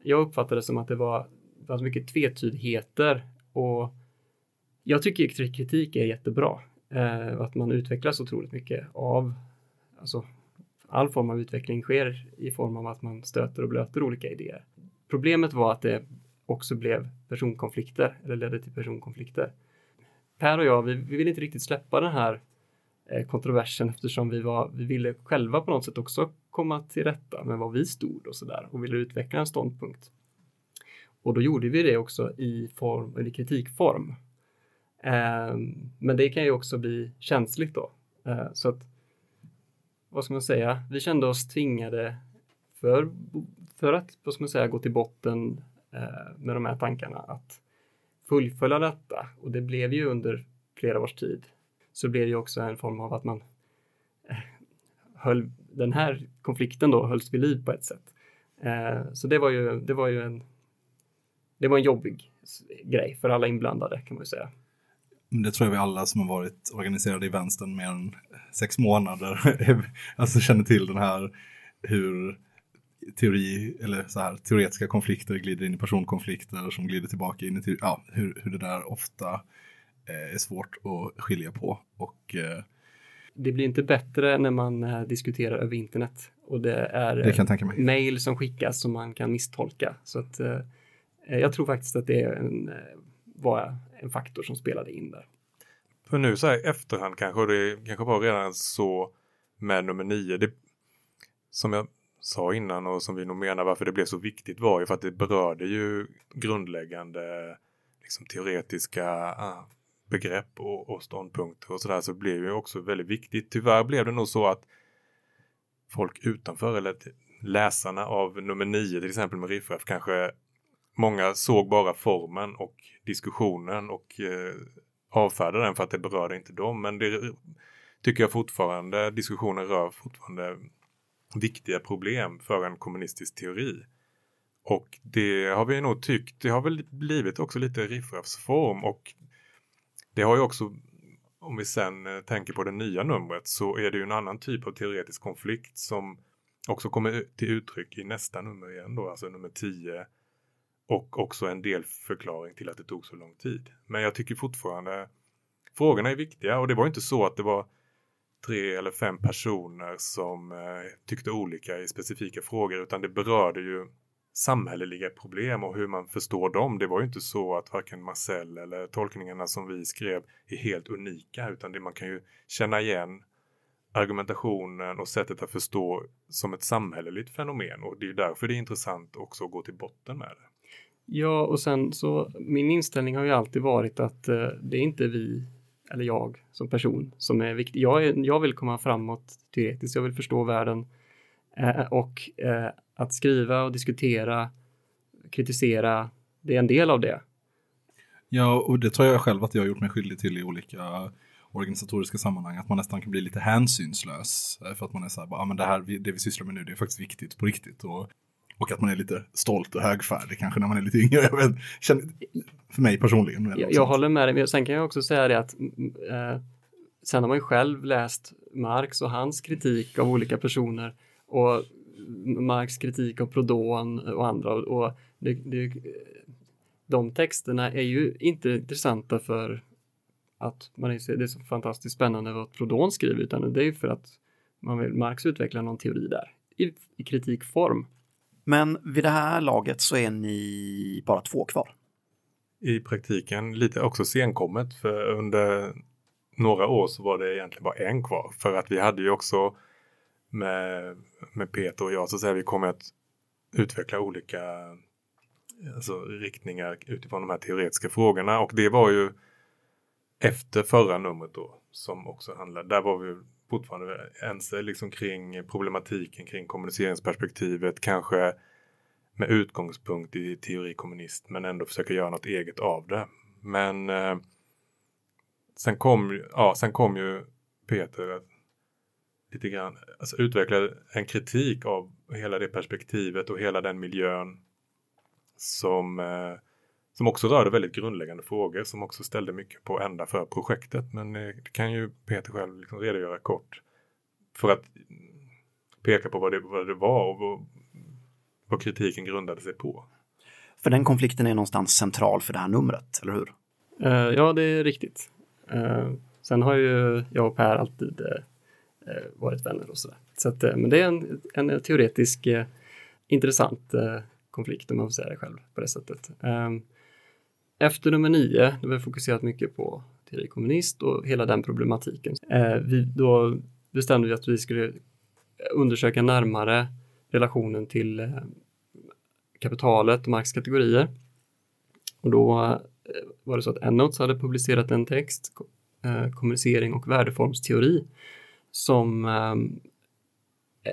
jag uppfattade det som att det var, det mycket tvetydigheter och jag tycker kritik är jättebra eh, och att man utvecklas otroligt mycket av alltså all form av utveckling sker i form av att man stöter och blöter olika idéer. Problemet var att det också blev personkonflikter eller ledde till personkonflikter. Per och jag, vi, vi ville inte riktigt släppa den här eh, kontroversen eftersom vi, var, vi ville själva på något sätt också komma till rätta med var vi stod och sådär och ville utveckla en ståndpunkt. Och då gjorde vi det också i, form, eller kritikform. Eh, men det kan ju också bli känsligt då. Eh, så att, vad ska man säga, vi kände oss tvingade för, för att, vad ska man säga, gå till botten eh, med de här tankarna att fullfölja detta. Och det blev ju under flera års tid. Så blev det ju också en form av att man eh, höll den här konflikten då hölls vid liv på ett sätt. Eh, så det var ju, det var ju en, det var en jobbig grej för alla inblandade kan man ju säga. Men Det tror jag vi alla som har varit organiserade i vänstern mer än sex månader alltså känner till den här hur teori eller så här teoretiska konflikter glider in i personkonflikter som glider tillbaka in i teori, ja, hur, hur det där ofta eh, är svårt att skilja på och eh, Det blir inte bättre när man eh, diskuterar över internet och det är det mejl som skickas som man kan misstolka. Så att eh, jag tror faktiskt att det är en, eh, var en faktor som spelade in där. För nu så här i efterhand kanske, det kanske var redan så med nummer nio. Det, som jag sa innan och som vi nog menar varför det blev så viktigt var ju för att det berörde ju grundläggande liksom teoretiska ah, begrepp och, och ståndpunkter och sådär så blev det också väldigt viktigt. Tyvärr blev det nog så att folk utanför eller läsarna av nummer nio till exempel med Riffraff kanske många såg bara formen och diskussionen och eh, avfärda den för att det berörde inte dem. Men det tycker jag fortfarande, diskussionen rör fortfarande viktiga problem för en kommunistisk teori. Och det har vi nog tyckt, det har väl blivit också lite Riffraffs form och det har ju också, om vi sen eh, tänker på det nya numret, så är det ju en annan typ av teoretisk konflikt som också kommer till uttryck i nästa nummer igen då, alltså nummer 10 och också en del förklaring till att det tog så lång tid. Men jag tycker fortfarande frågorna är viktiga och det var inte så att det var tre eller fem personer som eh, tyckte olika i specifika frågor utan det berörde ju samhälleliga problem och hur man förstår dem. Det var ju inte så att varken Marcel eller tolkningarna som vi skrev är helt unika utan det man kan ju känna igen argumentationen och sättet att förstå som ett samhälleligt fenomen och det är därför det är intressant också att gå till botten med det. Ja, och sen så min inställning har ju alltid varit att eh, det är inte vi eller jag som person som är viktig. Jag, är, jag vill komma framåt teoretiskt, jag vill förstå världen eh, och eh, att skriva och diskutera, kritisera, det är en del av det. Ja, och det tror jag själv att jag har gjort mig skyldig till i olika organisatoriska sammanhang, att man nästan kan bli lite hänsynslös. Eh, för att man är så här, bara, ah, men det här, det vi sysslar med nu, det är faktiskt viktigt på riktigt. Och, och att man är lite stolt och högfärdig kanske när man är lite yngre. Jag vet, känner, för mig personligen. Jag, jag sånt. håller med dig, men sen kan jag också säga det att mm, eh, sen har man ju själv läst Marx och hans kritik av olika personer och Marx kritik av Proudhon och andra och, och det, det, de texterna är ju inte intressanta för att man är, det är så fantastiskt spännande vad Proudhon skriver utan det är ju för att man vill, Marx utvecklar någon teori där i, i kritikform. Men vid det här laget så är ni bara två kvar. I praktiken lite också senkommet för under några år så var det egentligen bara en kvar. För att vi hade ju också med, med Peter och jag så att säga vi kommer att utveckla olika alltså, riktningar utifrån de här teoretiska frågorna. Och det var ju efter förra numret då som också handlade, där var vi fortfarande ense liksom kring problematiken kring kommuniceringsperspektivet, kanske med utgångspunkt i teori kommunist men ändå försöka göra något eget av det. Men eh, sen, kom, ju- ja, sen kom ju Peter att lite grann alltså utveckla en kritik av hela det perspektivet och hela den miljön som, eh, som också rörde väldigt grundläggande frågor som också ställde mycket på ända för projektet. Men eh, det kan ju Peter själv liksom redogöra kort för att peka på vad det, vad det var och vad, vad kritiken grundade sig på. För den konflikten är någonstans central för det här numret, eller hur? Eh, ja, det är riktigt. Eh, sen har ju jag och Per alltid eh, varit vänner och sådär. Så att, men det är en, en teoretisk intressant konflikt om man får säga det själv på det sättet. Eh, efter nummer nio, då har vi fokuserat mycket på teori kommunist och hela den problematiken. Eh, vi, då bestämde vi att vi skulle undersöka närmare relationen till eh, kapitalet och Marx kategorier. Och då eh, var det så att Endnotes hade publicerat en text, eh, kommunicering och värdeformsteori, som eh,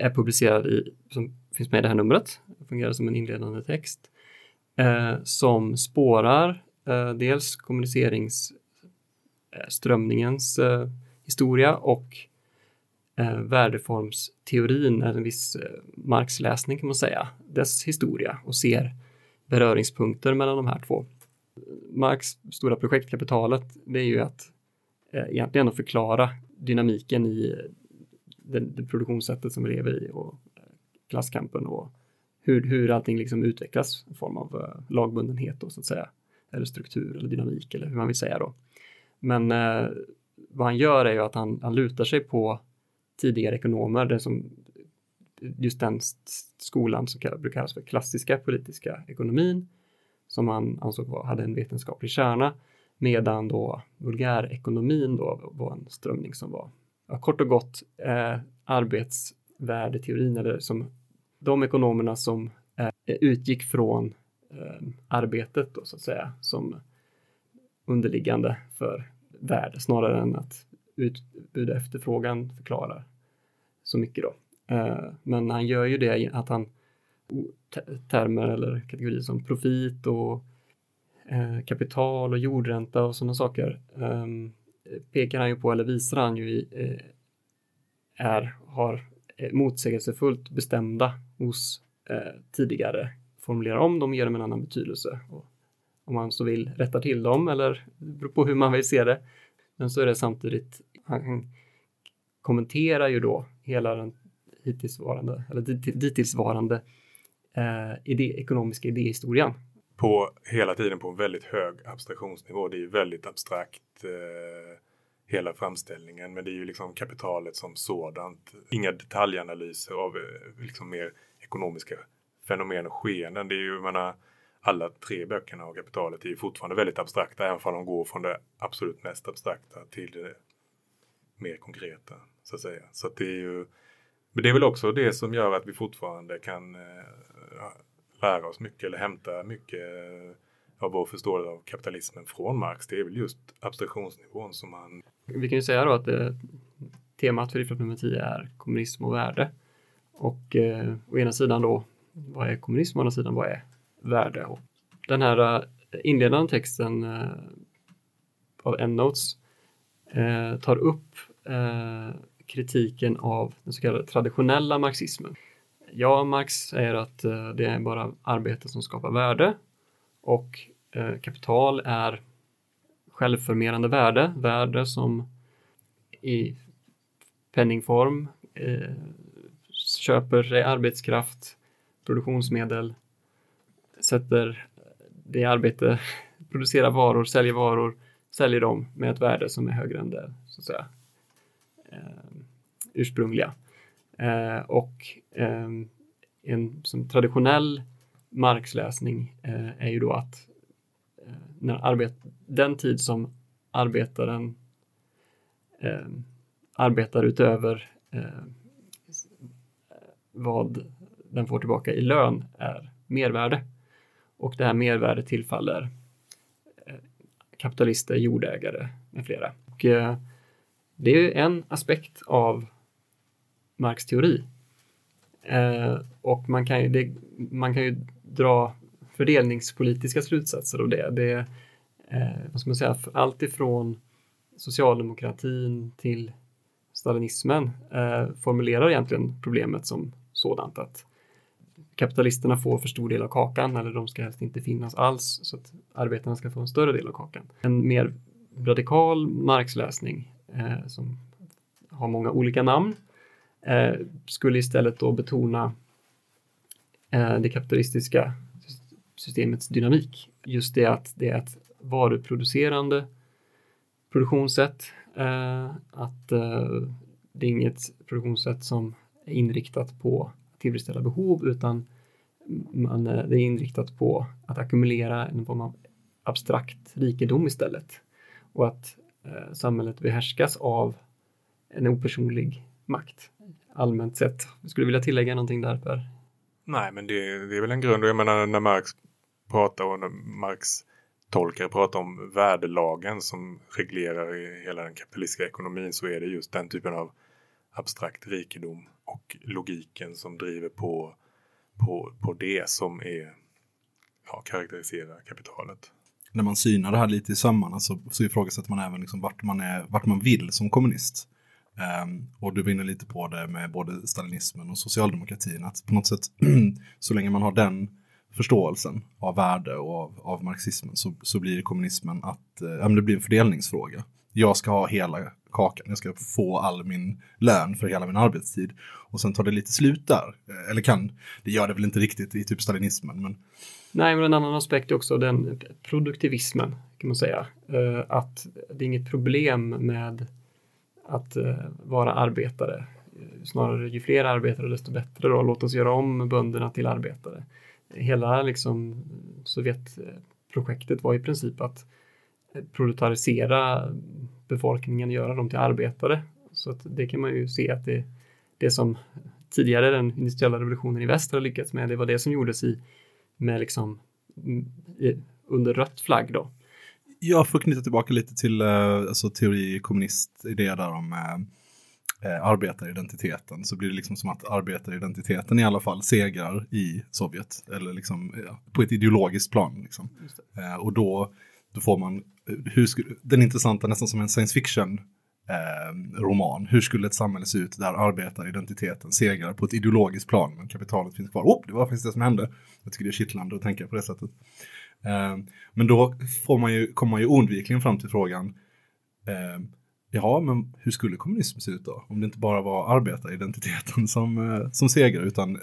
är publicerad i, som finns med i det här numret, fungerar som en inledande text, eh, som spårar Eh, dels kommuniceringsströmningens eh, historia och eh, värdeformsteorin eller en viss eh, Marx-läsning kan man säga, dess historia och ser beröringspunkter mellan de här två. Marx stora projekt Kapitalet, det är ju att eh, egentligen att förklara dynamiken i eh, det, det produktionssättet som vi lever i och eh, klasskampen och hur, hur allting liksom utvecklas i form av lagbundenhet då, så att säga. Eller struktur eller dynamik eller hur man vill säga då. Men eh, vad han gör är ju att han, han lutar sig på tidigare ekonomer, det som just den skolan som brukar kallas för klassiska politiska ekonomin som han ansåg var, hade en vetenskaplig kärna medan då vulgärekonomin då var en strömning som var ja, kort och gott eh, arbetsvärdeteorin eller som de ekonomerna som eh, utgick från Eh, arbetet då så att säga som underliggande för värde snarare än att utbud och efterfrågan förklarar så mycket då. Eh, men han gör ju det att han termer eller kategorier som profit och eh, kapital och jordränta och sådana saker ehm, pekar han ju på eller visar han ju i är, har motsägelsefullt bestämda hos tidigare formulerar om dem, ger dem en annan betydelse. Och om man så vill rätta till dem eller beror på hur man vill se det. Men så är det samtidigt, han kommenterar ju då hela den hittillsvarande, eller dittillsvarande eh, idé, ekonomiska idéhistorien. på hela tiden på en väldigt hög abstraktionsnivå. Det är ju väldigt abstrakt eh, hela framställningen. Men det är ju liksom kapitalet som sådant. Inga detaljanalyser av eh, liksom mer ekonomiska fenomen och skeenden. Det är ju, jag menar, alla tre böckerna av kapitalet är ju fortfarande väldigt abstrakta. Även om de går från det absolut mest abstrakta till det mer konkreta. Så att säga. Så att det är ju men det är väl också det som gör att vi fortfarande kan eh, lära oss mycket eller hämta mycket eh, av vår förståelse av kapitalismen från Marx. Det är väl just abstraktionsnivån som han Vi kan ju säga då att eh, temat för riffrapp nummer 10 är kommunism och värde. Och eh, å ena sidan då, vad är kommunism? Å andra sidan, vad är värde? Och den här eh, inledande texten eh, av Endnotes eh, tar upp eh, kritiken av den så kallade traditionella marxismen. Ja, Marx säger att eh, det är bara arbete som skapar värde och eh, kapital är självförmerande värde, värde som i penningform eh, köper sig arbetskraft, produktionsmedel, sätter det i arbete, producerar varor, säljer varor, säljer dem med ett värde som är högre än det så att säga, eh, ursprungliga. Eh, och eh, en som traditionell marksläsning eh, är ju då att eh, när arbet, den tid som arbetaren eh, arbetar utöver eh, vad den får tillbaka i lön är mervärde. Och det här mervärdet tillfaller eh, kapitalister, jordägare med flera. Och, eh, det är ju en aspekt av Marx teori. Eh, och man kan, ju, det, man kan ju dra fördelningspolitiska slutsatser av det. Det är, vad ska man säga, allt ifrån socialdemokratin till stalinismen eh, formulerar egentligen problemet som sådant att kapitalisterna får för stor del av kakan eller de ska helst inte finnas alls så att arbetarna ska få en större del av kakan. En mer radikal marxläsning eh, som har många olika namn eh, skulle istället då betona eh, det kapitalistiska systemets dynamik. Just det att det är ett varuproducerande produktionssätt, eh, att eh, det är inget produktionssätt som är inriktat på tillfredsställa behov utan man, eh, det är inriktat på att ackumulera en form av abstrakt rikedom istället. Och att eh, samhället behärskas av en opersonlig makt. Allmänt sett. Skulle du vilja tillägga någonting där Per? Nej, men det, det är väl en grund. Jag menar när Marx pratar och när Marx tolkare pratar om värdelagen som reglerar hela den kapitalistiska ekonomin så är det just den typen av abstrakt rikedom och logiken som driver på, på, på det som är, ja, karaktäriserar kapitalet. När man synar det här lite i sömmarna så, så ifrågasätter man även liksom vart, man är, vart man vill som kommunist. Um, och du var inne lite på det med både stalinismen och socialdemokratin. Att på något sätt, så länge man har den förståelsen av värde och av, av marxismen så, så blir kommunismen att eh, ja, men det blir en fördelningsfråga. Jag ska ha hela kakan, jag ska få all min lön för hela min arbetstid. Och sen tar det lite slut där. Eh, eller kan, det gör det väl inte riktigt i typ stalinismen. Men Nej, men en annan aspekt är också den produktivismen kan man säga. Eh, att det är inget problem med att eh, vara arbetare. Snarare ju fler arbetare desto bättre då. Låt oss göra om bönderna till arbetare. Hela liksom Sovjetprojektet var i princip att proletarisera befolkningen, göra dem till arbetare. Så att det kan man ju se att det, det som tidigare den industriella revolutionen i väst har lyckats med, det var det som gjordes i med liksom mm, i, under rött flagg då. Jag får knyta tillbaka lite till eh, alltså, teori kommunistidé där om eh, eh, arbetaridentiteten. Så blir det liksom som att arbetaridentiteten i alla fall segrar i Sovjet. Eller liksom ja, på ett ideologiskt plan. Liksom. Eh, och då, då får man, hur skulle, den intressanta nästan som en science fiction eh, roman. Hur skulle ett samhälle se ut där arbetaridentiteten segrar på ett ideologiskt plan men kapitalet finns kvar? Oh, det var faktiskt det som hände. Jag tycker det är kittlande att tänka på det sättet. Eh, men då får man ju, kommer man ju oundvikligen fram till frågan eh, Ja, men hur skulle kommunism se ut då? Om det inte bara var arbetaridentiteten som, eh, som segrar utan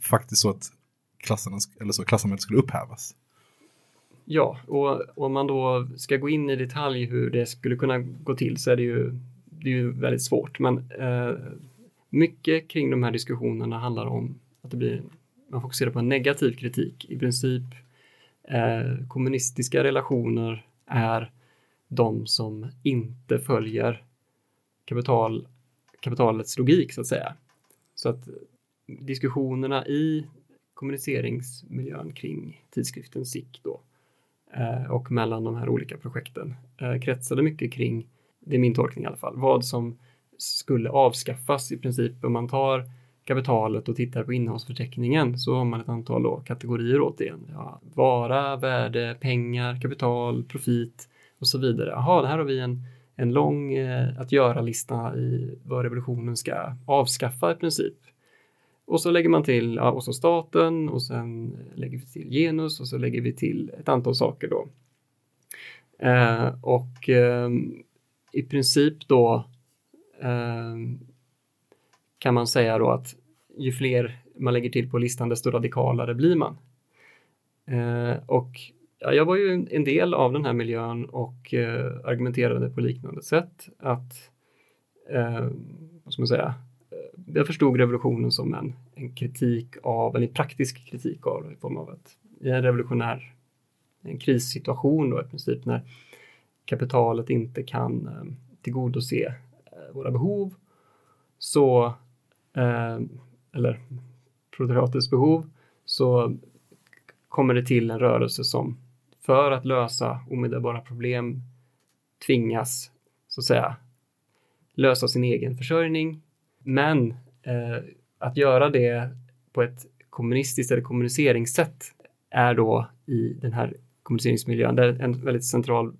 faktiskt så att klasserna, eller så, klassamhället skulle upphävas. Ja, och om man då ska gå in i detalj hur det skulle kunna gå till så är det ju, det är ju väldigt svårt. Men eh, mycket kring de här diskussionerna handlar om att det blir, man fokuserar på en negativ kritik. I princip eh, kommunistiska relationer är de som inte följer kapital, kapitalets logik så att säga. Så att diskussionerna i kommuniceringsmiljön kring tidskriften SIK då eh, Eh, och mellan de här olika projekten eh, kretsade mycket kring, det är min tolkning i alla fall, vad som skulle avskaffas i princip om man tar kapitalet och tittar på innehållsförteckningen så har man ett antal då, kategorier återigen. Ja, vara, värde, pengar, kapital, profit och så vidare. Jaha, här har vi en, en lång eh, att göra-lista i vad revolutionen ska avskaffa i princip. Och så lägger man till, ja, och så staten och sen lägger vi till genus och så lägger vi till ett antal saker då. Eh, och eh, i princip då eh, kan man säga då att ju fler man lägger till på listan desto radikalare blir man. Eh, och ja, jag var ju en del av den här miljön och eh, argumenterade på liknande sätt att, eh, vad ska man säga, jag förstod revolutionen som en, en kritik av, eller en praktisk kritik av i form av att i en revolutionär en krissituation då i princip när kapitalet inte kan eh, tillgodose eh, våra behov så eh, eller proletariatets behov så kommer det till en rörelse som för att lösa omedelbara problem tvingas så att säga lösa sin egen försörjning men eh, att göra det på ett kommunistiskt eller kommuniceringssätt är då i den här kommuniceringsmiljön, det är en väldigt central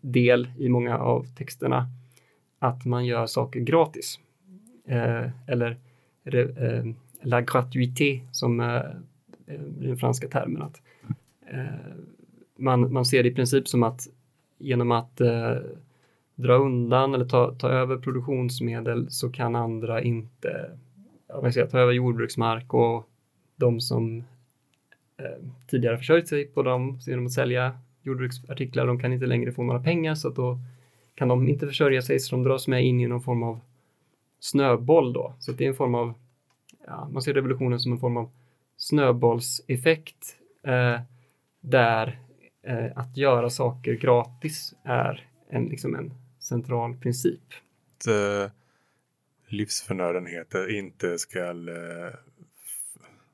del i många av texterna, att man gör saker gratis. Eh, eller eh, la gratuité som eh, är den franska termen. Att, eh, man, man ser det i princip som att genom att eh, dra undan eller ta, ta över produktionsmedel så kan andra inte jag säga, ta över jordbruksmark och de som eh, tidigare försörjt sig på dem genom att sälja jordbruksartiklar, de kan inte längre få några pengar så att då kan de inte försörja sig så de dras med in i någon form av snöboll då. Så det är en form av, ja, man ser revolutionen som en form av snöbollseffekt eh, där eh, att göra saker gratis är en, liksom en central princip. Att eh, livsförnödenheter inte ska eh,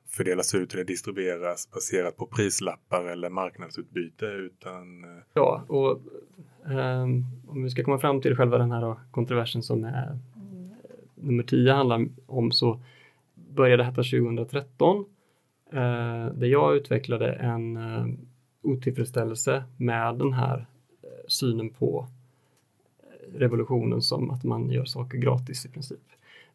fördelas ut eller distribueras baserat på prislappar eller marknadsutbyte utan... Eh... Ja, och um, om vi ska komma fram till själva den här kontroversen som är, nummer 10 handlar om så började detta 2013 eh, där jag utvecklade en eh, otillfredsställelse med den här synen på revolutionen som att man gör saker gratis i princip.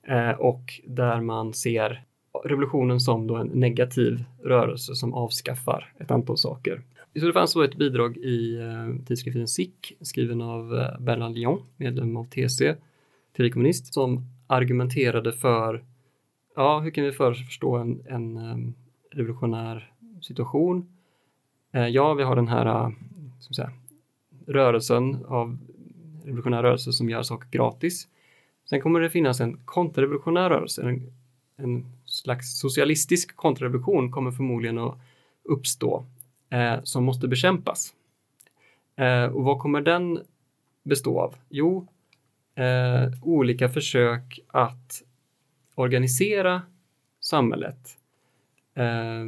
Eh, och där man ser revolutionen som då en negativ rörelse som avskaffar ett antal saker. Så det fanns då ett bidrag i eh, tidskriften SIK skriven av eh, Bernard Lyon, medlem av TC, teorikommunist, som argumenterade för ja, hur kan vi förstå en, en um, revolutionär situation? Eh, ja, vi har den här eh, uh, säga, rörelsen av revolutionär rörelse som gör saker gratis. Sen kommer det finnas en kontrarevolutionär rörelse, en, en slags socialistisk kontrarevolution kommer förmodligen att uppstå eh, som måste bekämpas. Eh, och vad kommer den bestå av? Jo, eh, olika försök att organisera samhället. Eh,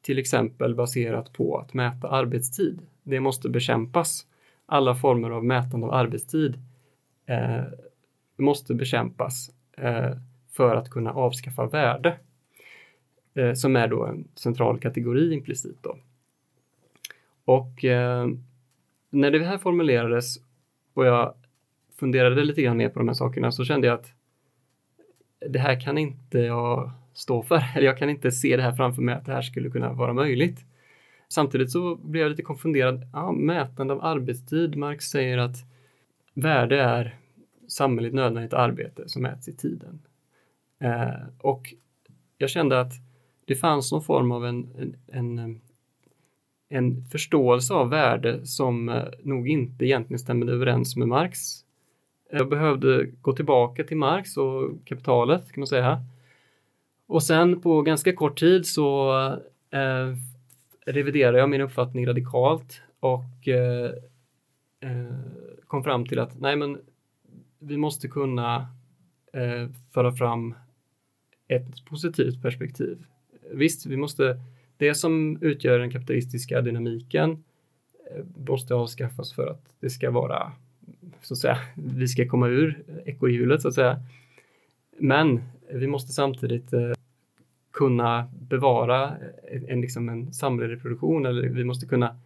till exempel baserat på att mäta arbetstid. Det måste bekämpas alla former av mätande av arbetstid eh, måste bekämpas eh, för att kunna avskaffa värde, eh, som är då en central kategori implicit. Då. Och eh, när det här formulerades och jag funderade lite grann mer på de här sakerna så kände jag att det här kan inte jag stå för, eller jag kan inte se det här framför mig att det här skulle kunna vara möjligt. Samtidigt så blev jag lite konfunderad. Ja, mätande av arbetstid. Marx säger att värde är samhälleligt nödvändigt arbete som mäts i tiden. Eh, och jag kände att det fanns någon form av en, en, en, en förståelse av värde som eh, nog inte egentligen stämde överens med Marx. Jag behövde gå tillbaka till Marx och kapitalet kan man säga. Och sen på ganska kort tid så eh, reviderade jag min uppfattning radikalt och eh, eh, kom fram till att nej men vi måste kunna eh, föra fram ett positivt perspektiv. Visst, vi måste, det som utgör den kapitalistiska dynamiken eh, måste avskaffas för att det ska vara, så att säga, vi ska komma ur ekorrhjulet så att säga. Men vi måste samtidigt eh, kunna bevara eh, en, liksom en samhällsreproduktion eller vi måste kunna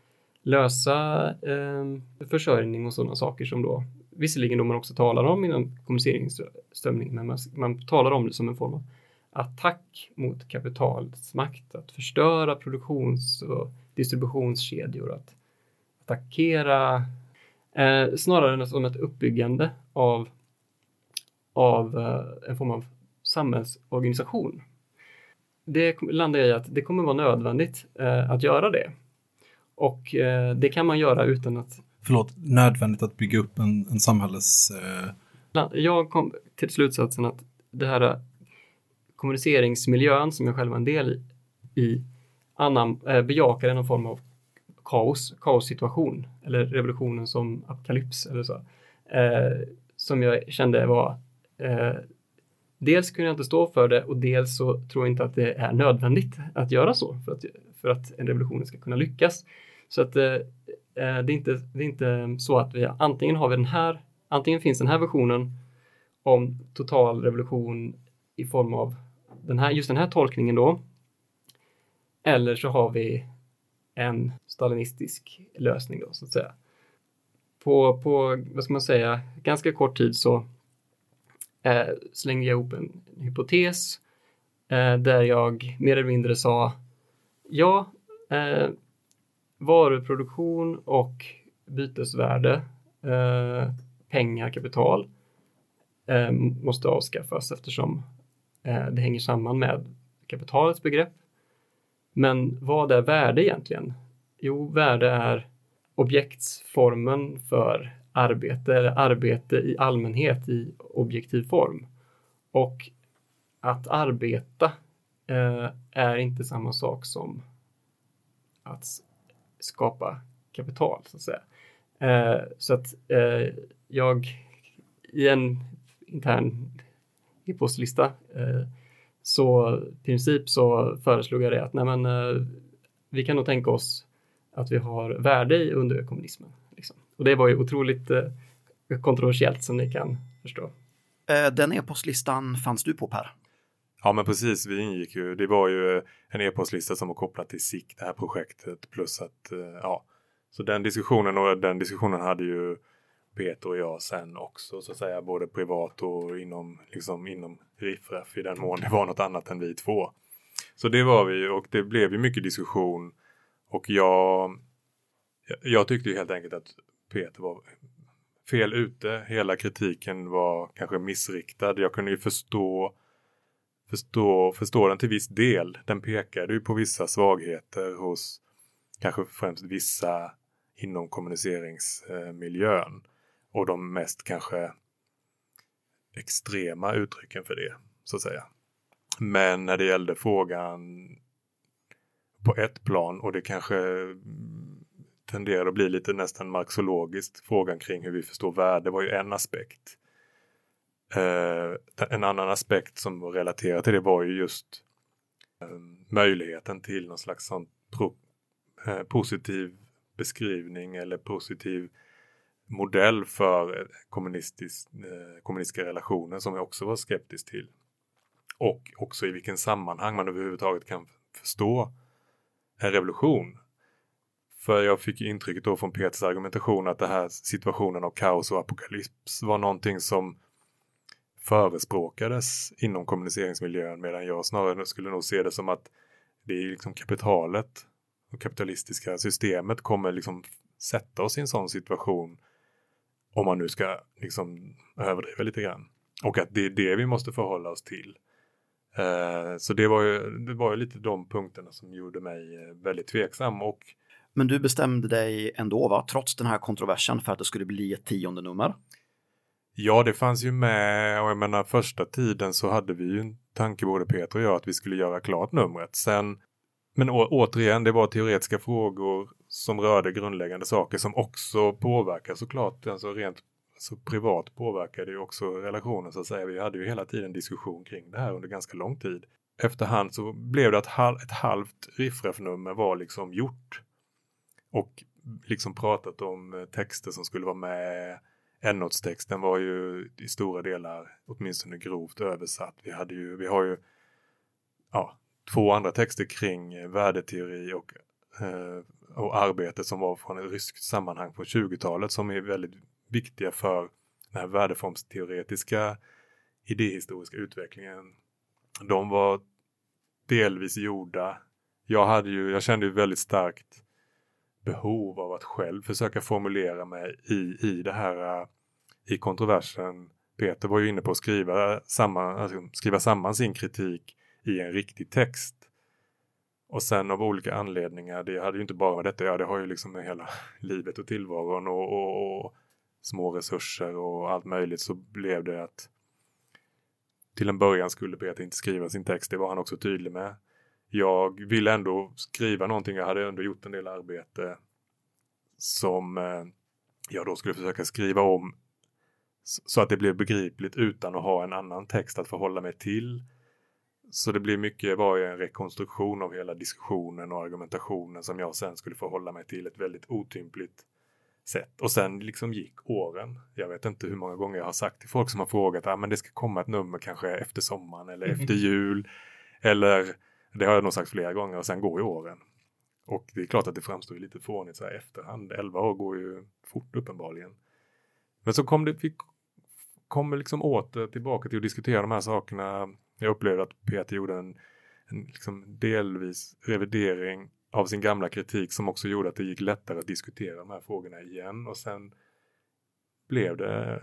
lösa eh, försörjning och sådana saker som då visserligen då man också talar om inom kommuniceringsströmning, men man, man talar om det som en form av attack mot kapitalets makt, att förstöra produktions och distributionskedjor, att attackera eh, snarare som ett uppbyggande av, av eh, en form av samhällsorganisation. Det landar jag i att det kommer vara nödvändigt eh, att göra det. Och eh, det kan man göra utan att Förlåt, nödvändigt att bygga upp en, en samhälles... Eh... Jag kom till slutsatsen att det här kommuniceringsmiljön som jag själv var en del i, i annan, eh, bejakade någon form av kaos, kaossituation eller revolutionen som apokalyps eller så. Eh, som jag kände var eh, dels kunde jag inte stå för det och dels så tror jag inte att det är nödvändigt att göra så för att, för att en revolution ska kunna lyckas. Så att eh, eh, det, är inte, det är inte så att vi antingen har vi den här, antingen finns den här versionen om total revolution i form av den här, just den här tolkningen då. Eller så har vi en stalinistisk lösning då så att säga. På, på vad ska man säga, ganska kort tid så eh, slängde jag ihop en hypotes eh, där jag mer eller mindre sa ja, eh, varuproduktion och bytesvärde, eh, pengar, kapital eh, måste avskaffas eftersom eh, det hänger samman med kapitalets begrepp. Men vad är värde egentligen? Jo, värde är objektsformen för arbete eller arbete i allmänhet i objektiv form. Och att arbeta eh, är inte samma sak som att skapa kapital så att säga. Eh, så att eh, jag i en intern e-postlista eh, så i princip så föreslog jag det att nej men, eh, vi kan nog tänka oss att vi har värde i underkommunismen. Och det var ju otroligt eh, kontroversiellt som ni kan förstå. Eh, den e-postlistan fanns du på Per? Ja men precis, vi ingick ju, det var ju en e-postlista som var kopplad till SIK, det här projektet, plus att, eh, ja, så den diskussionen och den diskussionen hade ju Peter och jag sen också så att säga, både privat och inom, liksom inom riffraff i den mån det var något annat än vi två. Så det var vi och det blev ju mycket diskussion och jag, jag tyckte ju helt enkelt att Peter var fel ute. Hela kritiken var kanske missriktad. Jag kunde ju förstå förstå, förstå den till viss del. Den pekade ju på vissa svagheter hos kanske främst vissa inom kommuniceringsmiljön och de mest kanske extrema uttrycken för det, så att säga. Men när det gällde frågan på ett plan och det kanske tenderar att bli lite nästan marxologiskt, frågan kring hur vi förstår värde var ju en aspekt. Eh, en annan aspekt som var relaterad till det var ju just eh, möjligheten till någon slags sån pro, eh, positiv beskrivning eller positiv modell för eh, kommunistisk, eh, kommunistiska relationer som jag också var skeptisk till. Och också i vilken sammanhang man överhuvudtaget kan förstå en revolution. För jag fick intrycket då från Peters argumentation att det här situationen av kaos och apokalyps var någonting som förespråkades inom kommuniceringsmiljön medan jag snarare skulle nog se det som att det är liksom kapitalet och kapitalistiska systemet kommer liksom sätta oss i en sån situation om man nu ska liksom överdriva lite grann. Och att det är det vi måste förhålla oss till. Eh, så det var, ju, det var ju lite de punkterna som gjorde mig eh, väldigt tveksam och men du bestämde dig ändå, va? trots den här kontroversen, för att det skulle bli ett tionde nummer. Ja, det fanns ju med och jag menar första tiden så hade vi ju en tanke både Peter och jag att vi skulle göra klart numret. Sen, men å, återigen, det var teoretiska frågor som rörde grundläggande saker som också påverkar såklart, alltså rent så privat påverkade ju också relationen så att säga. Vi hade ju hela tiden diskussion kring det här under ganska lång tid. Efterhand så blev det att ett halvt riffraffnummer var liksom gjort. Och liksom pratat om eh, texter som skulle vara med. N-åtstexten var ju i stora delar åtminstone grovt översatt. Vi, hade ju, vi har ju ja, två andra texter kring eh, värdeteori och, eh, och arbete som var från ett ryskt sammanhang på 20-talet som är väldigt viktiga för den här värdeformsteoretiska idéhistoriska utvecklingen. De var delvis gjorda. Jag, hade ju, jag kände ju väldigt starkt behov av att själv försöka formulera mig i, i det här eh, i kontroversen. Peter var ju inne på att skriva samman, alltså skriva samman sin kritik i en riktig text. Och sen av olika anledningar, det hade ju inte bara med detta ja, det har ju liksom med hela livet och tillvaron och, och, och små resurser och allt möjligt så blev det att till en början skulle Peter inte skriva sin text, det var han också tydlig med. Jag ville ändå skriva någonting, jag hade ändå gjort en del arbete som eh, jag då skulle försöka skriva om så att det blev begripligt utan att ha en annan text att förhålla mig till. Så det blev mycket var en rekonstruktion av hela diskussionen och argumentationen som jag sen skulle förhålla mig till ett väldigt otympligt sätt. Och sen liksom gick åren. Jag vet inte hur många gånger jag har sagt till folk som har frågat att ah, det ska komma ett nummer kanske efter sommaren eller efter jul. Eller det har jag nog sagt flera gånger och sen går ju åren. Och det är klart att det framstår lite fånigt så här efterhand. Elva år går ju fort uppenbarligen. Men så kom det, vi kommer liksom åter tillbaka till att diskutera de här sakerna. Jag upplevde att Peter gjorde en, en liksom delvis revidering av sin gamla kritik som också gjorde att det gick lättare att diskutera de här frågorna igen och sen blev det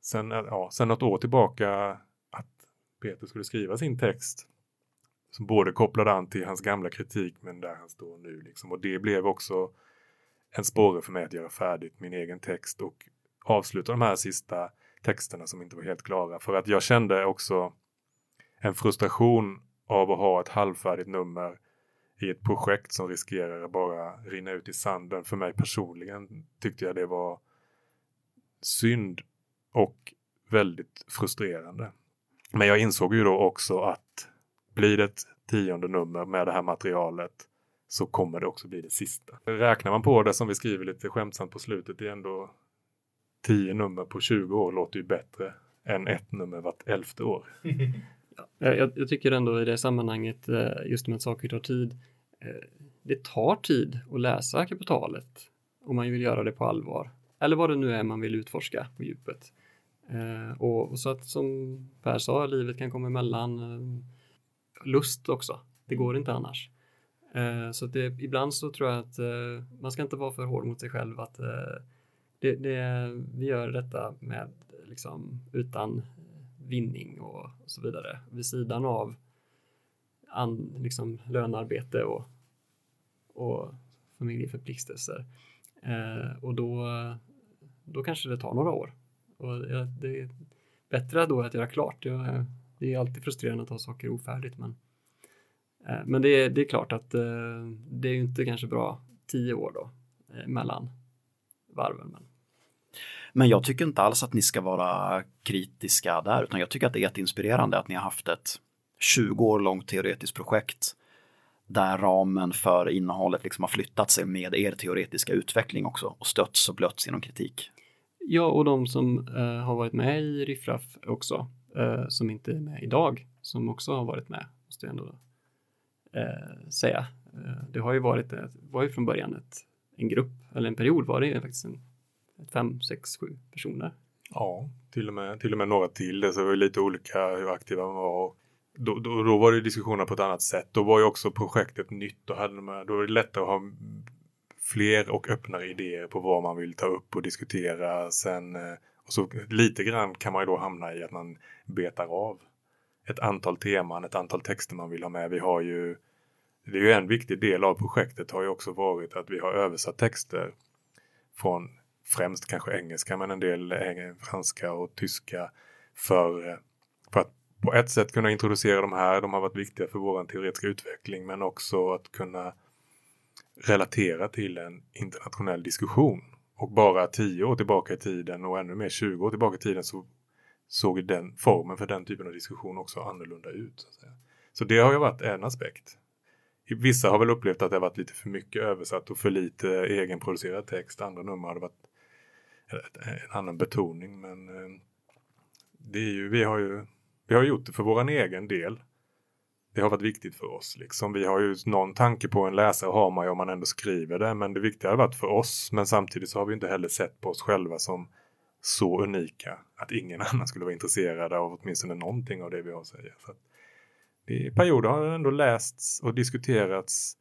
sen, ja, sen något år tillbaka att Peter skulle skriva sin text som både kopplade an till hans gamla kritik men där han står nu liksom och det blev också en spåre för mig att göra färdigt min egen text och avsluta de här sista texterna som inte var helt klara för att jag kände också en frustration av att ha ett halvfärdigt nummer i ett projekt som riskerar att bara rinna ut i sanden. För mig personligen tyckte jag det var synd och väldigt frustrerande. Men jag insåg ju då också att blir det ett tionde nummer med det här materialet så kommer det också bli det sista. Räknar man på det som vi skriver lite skämtsamt på slutet, det är ändå tio nummer på 20 år låter ju bättre än ett nummer vart elfte år. Jag, jag, tycker ändå i det sammanhanget, eh, just med att saker tar tid, eh, det tar tid att läsa kapitalet om man vill göra det på allvar. Eller vad det nu är man vill utforska på djupet. Eh, och, så att som Per sa, livet kan komma emellan. Lust också, det går inte annars. Så det, ibland så tror jag att man ska inte vara för hård mot sig själv att det, det, vi gör detta med liksom utan vinning och, och så vidare vid sidan av an, liksom lönearbete och, och familjeförpliktelser. Eh, och då, då kanske det tar några år. Och det är bättre då att göra klart. Det är alltid frustrerande att ha saker ofärdigt men, eh, men det, är, det är klart att eh, det är ju inte kanske bra tio år då eh, mellan varven. Men men jag tycker inte alls att ni ska vara kritiska där, utan jag tycker att det är jätteinspirerande att ni har haft ett 20 år långt teoretiskt projekt där ramen för innehållet liksom har flyttat sig med er teoretiska utveckling också och stötts och blötts genom kritik. Ja, och de som eh, har varit med i Riffraff också, eh, som inte är med idag, som också har varit med, måste jag ändå eh, säga. Eh, det har ju varit, var ju från början ett, en grupp, eller en period var det ju faktiskt en, fem, sex, sju personer. Ja, till och med, till och med några till. Det så det var ju lite olika hur aktiva man var. Då, då, då var det diskussioner på ett annat sätt. Då var ju också projektet nytt. Då, hade de, då var det lättare att ha fler och öppnare idéer på vad man vill ta upp och diskutera. Sen, eh, och så lite grann kan man ju då hamna i att man betar av ett antal teman, ett antal texter man vill ha med. Vi har ju, det är ju en viktig del av projektet har ju också varit att vi har översatt texter från främst kanske engelska men en del franska och tyska för, för att på ett sätt kunna introducera de här. De har varit viktiga för vår teoretiska utveckling men också att kunna relatera till en internationell diskussion. Och bara tio år tillbaka i tiden och ännu mer 20 år tillbaka i tiden så såg den formen för den typen av diskussion också annorlunda ut. Så, att säga. så det har ju varit en aspekt. Vissa har väl upplevt att det har varit lite för mycket översatt och för lite egenproducerad text. Andra nummer har det varit en annan betoning. Men eh, det är ju, vi har ju vi har gjort det för våran egen del. Det har varit viktigt för oss. Liksom. Vi har ju någon tanke på en läsare har man ju om man ändå skriver det. Men det viktiga har varit för oss. Men samtidigt så har vi inte heller sett på oss själva som så unika att ingen annan skulle vara intresserad av åtminstone någonting av det vi har att säga. Så att I perioder har det ändå lästs och diskuterats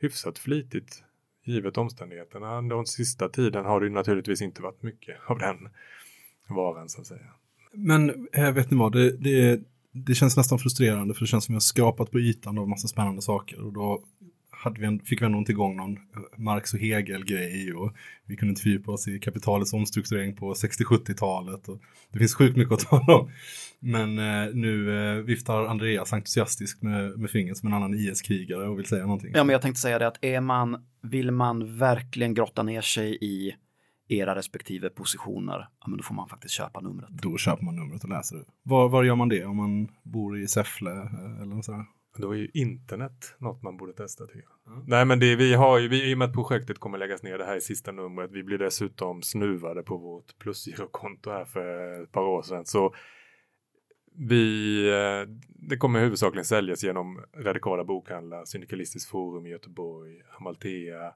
hyfsat flitigt givet omständigheterna. Den sista tiden har det ju naturligtvis inte varit mycket av den varan så att säga. Men äh, vet ni vad, det, det, det känns nästan frustrerande för det känns som att jag har skrapat på ytan av massa spännande saker och då hade vi en, fick vi ändå inte igång någon eh, Marx och Hegel-grej och vi kunde inte fördjupa oss i kapitalets omstrukturering på 60-70-talet. Och det finns sjukt mycket att tala om. Men eh, nu eh, viftar Andreas entusiastiskt med, med fingret som en annan IS-krigare och vill säga någonting. Ja, men jag tänkte säga det att är man, vill man verkligen grotta ner sig i era respektive positioner, ja, men då får man faktiskt köpa numret. Då köper man numret och läser det. Var, var gör man det om man bor i Säffle eh, eller något sådär? Då är ju internet något man borde testa tycker jag. Mm. Nej men det vi har ju, vi, i och med att projektet kommer läggas ner det här i sista numret, vi blir dessutom snuvade på vårt plusgirokonto här för ett par år sedan. Så vi, det kommer huvudsakligen säljas genom radikala bokhandlar, Syndikalistiskt forum i Göteborg, Amalthea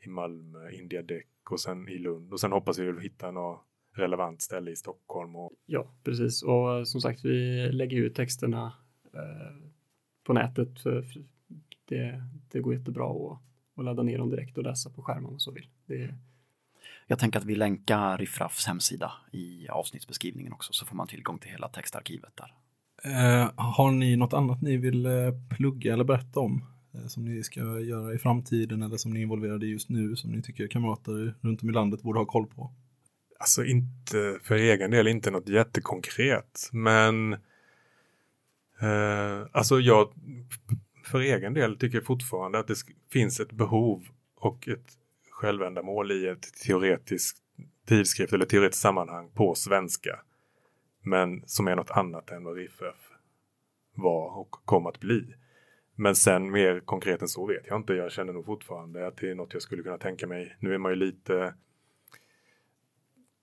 i Malmö, India Deck och sen i Lund. Och sen hoppas vi hitta något relevant ställe i Stockholm. Och... Ja, precis. Och som sagt, vi lägger ut texterna eh, på nätet. För, för det, det går jättebra att, att ladda ner dem direkt och läsa på skärmen om man så vill. Det... Jag tänker att vi länkar Riffraffs hemsida i avsnittsbeskrivningen också så får man tillgång till hela textarkivet där. Eh, har ni något annat ni vill eh, plugga eller berätta om? Eh, som ni ska göra i framtiden eller som ni är involverade i just nu som ni tycker kamrater runt om i landet borde ha koll på? Alltså inte för egen del inte något jättekonkret men eh, alltså jag för egen del tycker jag fortfarande att det finns ett behov och ett självändamål i ett teoretiskt tidskrift eller teoretiskt sammanhang på svenska. Men som är något annat än vad RIFF var och kom att bli. Men sen mer konkret än så vet jag inte. Jag känner nog fortfarande att det är något jag skulle kunna tänka mig. Nu är man ju lite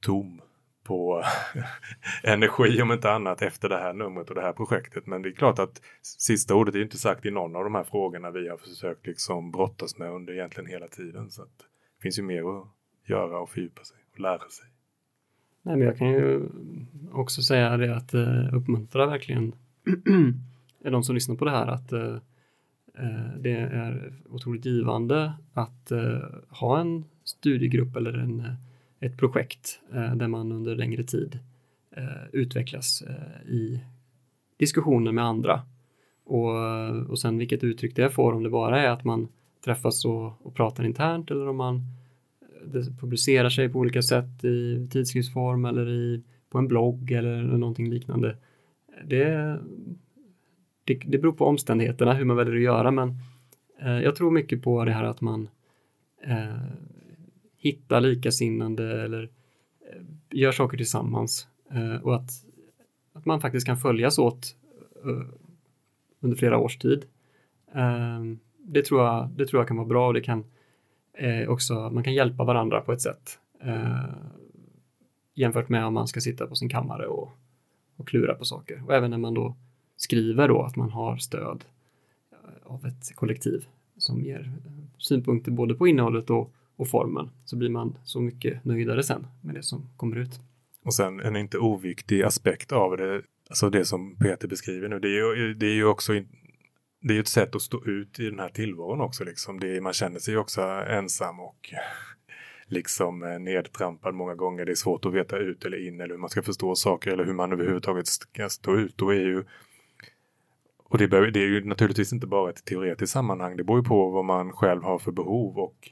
tom på energi om inte annat efter det här numret och det här projektet. Men det är klart att sista ordet är inte sagt i någon av de här frågorna vi har försökt liksom brottas med under egentligen hela tiden. Så att det finns ju mer att göra och fördjupa sig och lära sig. Nej, men jag kan ju också säga det att eh, uppmuntra verkligen de som lyssnar på det här att uh, Eh, det är otroligt givande att eh, ha en studiegrupp eller en eh, ett projekt där man under längre tid utvecklas i diskussioner med andra. Och, och sen vilket uttryck det får, om det bara är att man träffas och, och pratar internt eller om man publicerar sig på olika sätt i tidskriftsform eller i, på en blogg eller någonting liknande. Det, det, det beror på omständigheterna hur man väljer att göra men eh, jag tror mycket på det här att man eh, hittar likasinnande eller eh, gör saker tillsammans eh, och att, att man faktiskt kan följas åt eh, under flera års tid. Eh, det, tror jag, det tror jag kan vara bra och det kan eh, också, man kan hjälpa varandra på ett sätt. Eh, jämfört med om man ska sitta på sin kammare och, och klura på saker. Och även när man då skriver då att man har stöd eh, av ett kollektiv som ger eh, synpunkter både på innehållet och, och formen så blir man så mycket nöjdare sen med det som kommer ut. Och sen en inte oviktig aspekt av det, alltså det som Peter beskriver nu, det är ju, det är ju också in, det är ett sätt att stå ut i den här tillvaron också. Liksom. Det man känner sig också ensam och liksom eh, nedtrampad många gånger. Det är svårt att veta ut eller in eller hur man ska förstå saker eller hur man överhuvudtaget ska stå ut. Då är ju, och det, behöver, det är ju naturligtvis inte bara ett teoretiskt sammanhang. Det beror ju på vad man själv har för behov och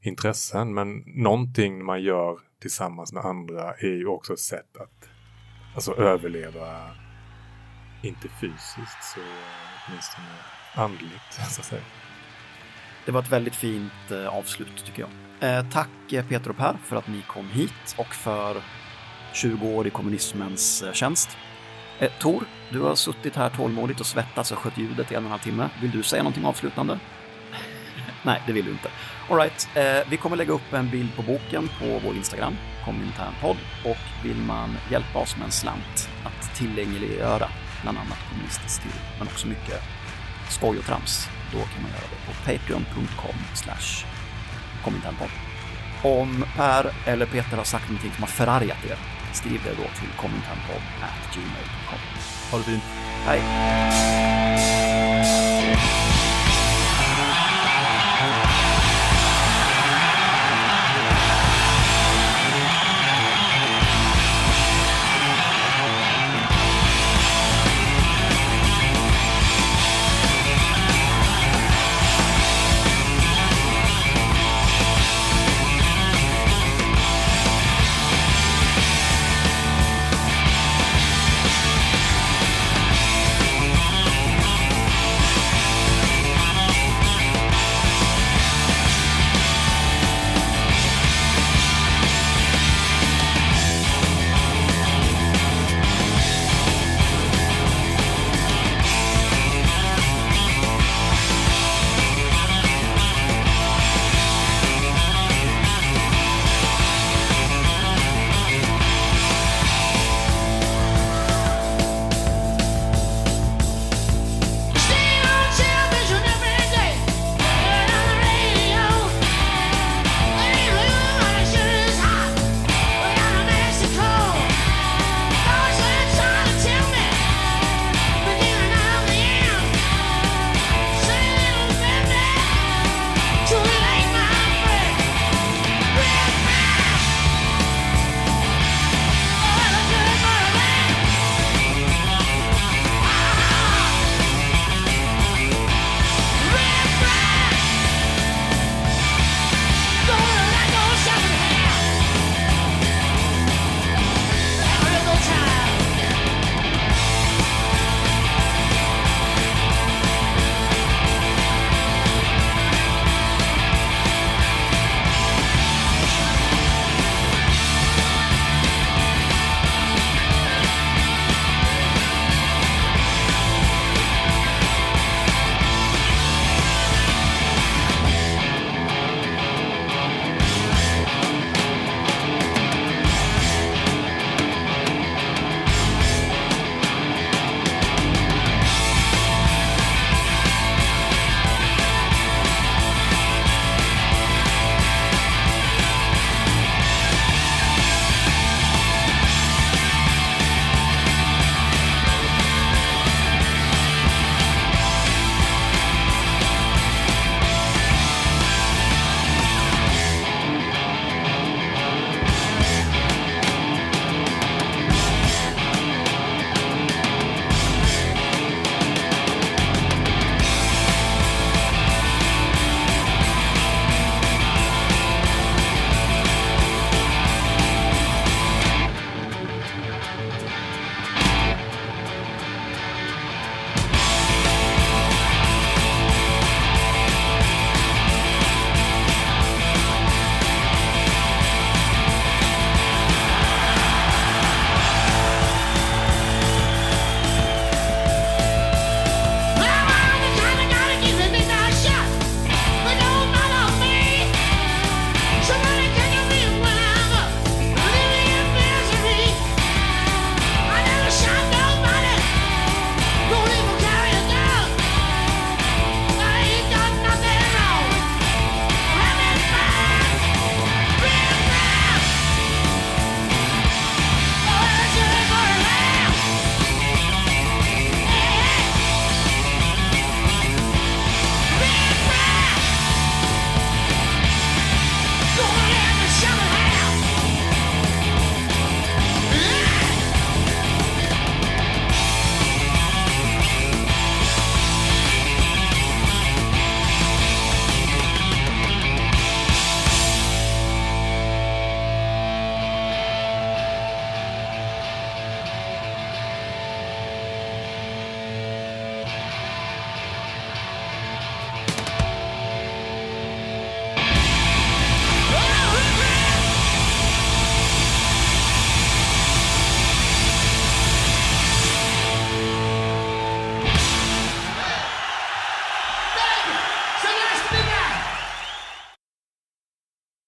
intressen. Men någonting man gör tillsammans med andra är ju också ett sätt att alltså, överleva, inte fysiskt så åtminstone andligt så att säga. Det var ett väldigt fint eh, avslut tycker jag. Eh, tack eh, Peter och Per för att ni kom hit och för 20 år i kommunismens eh, tjänst. Eh, Tor, du har suttit här tålmodigt och svettats och skött ljudet i en och en halv timme. Vill du säga någonting avslutande? Nej, det vill du inte. Alright, eh, vi kommer lägga upp en bild på boken på vår Instagram, kominternpodd, och vill man hjälpa oss med en slant att tillgängliggöra bland annat kommunistisk stil, men också mycket skoj och trams, då kan man göra det på patreon.com slash kominternpodd. Om Per eller Peter har sagt någonting som har förargat er, skriv det då till kommentarpodd.gmail.com. Ha det fint. Hej.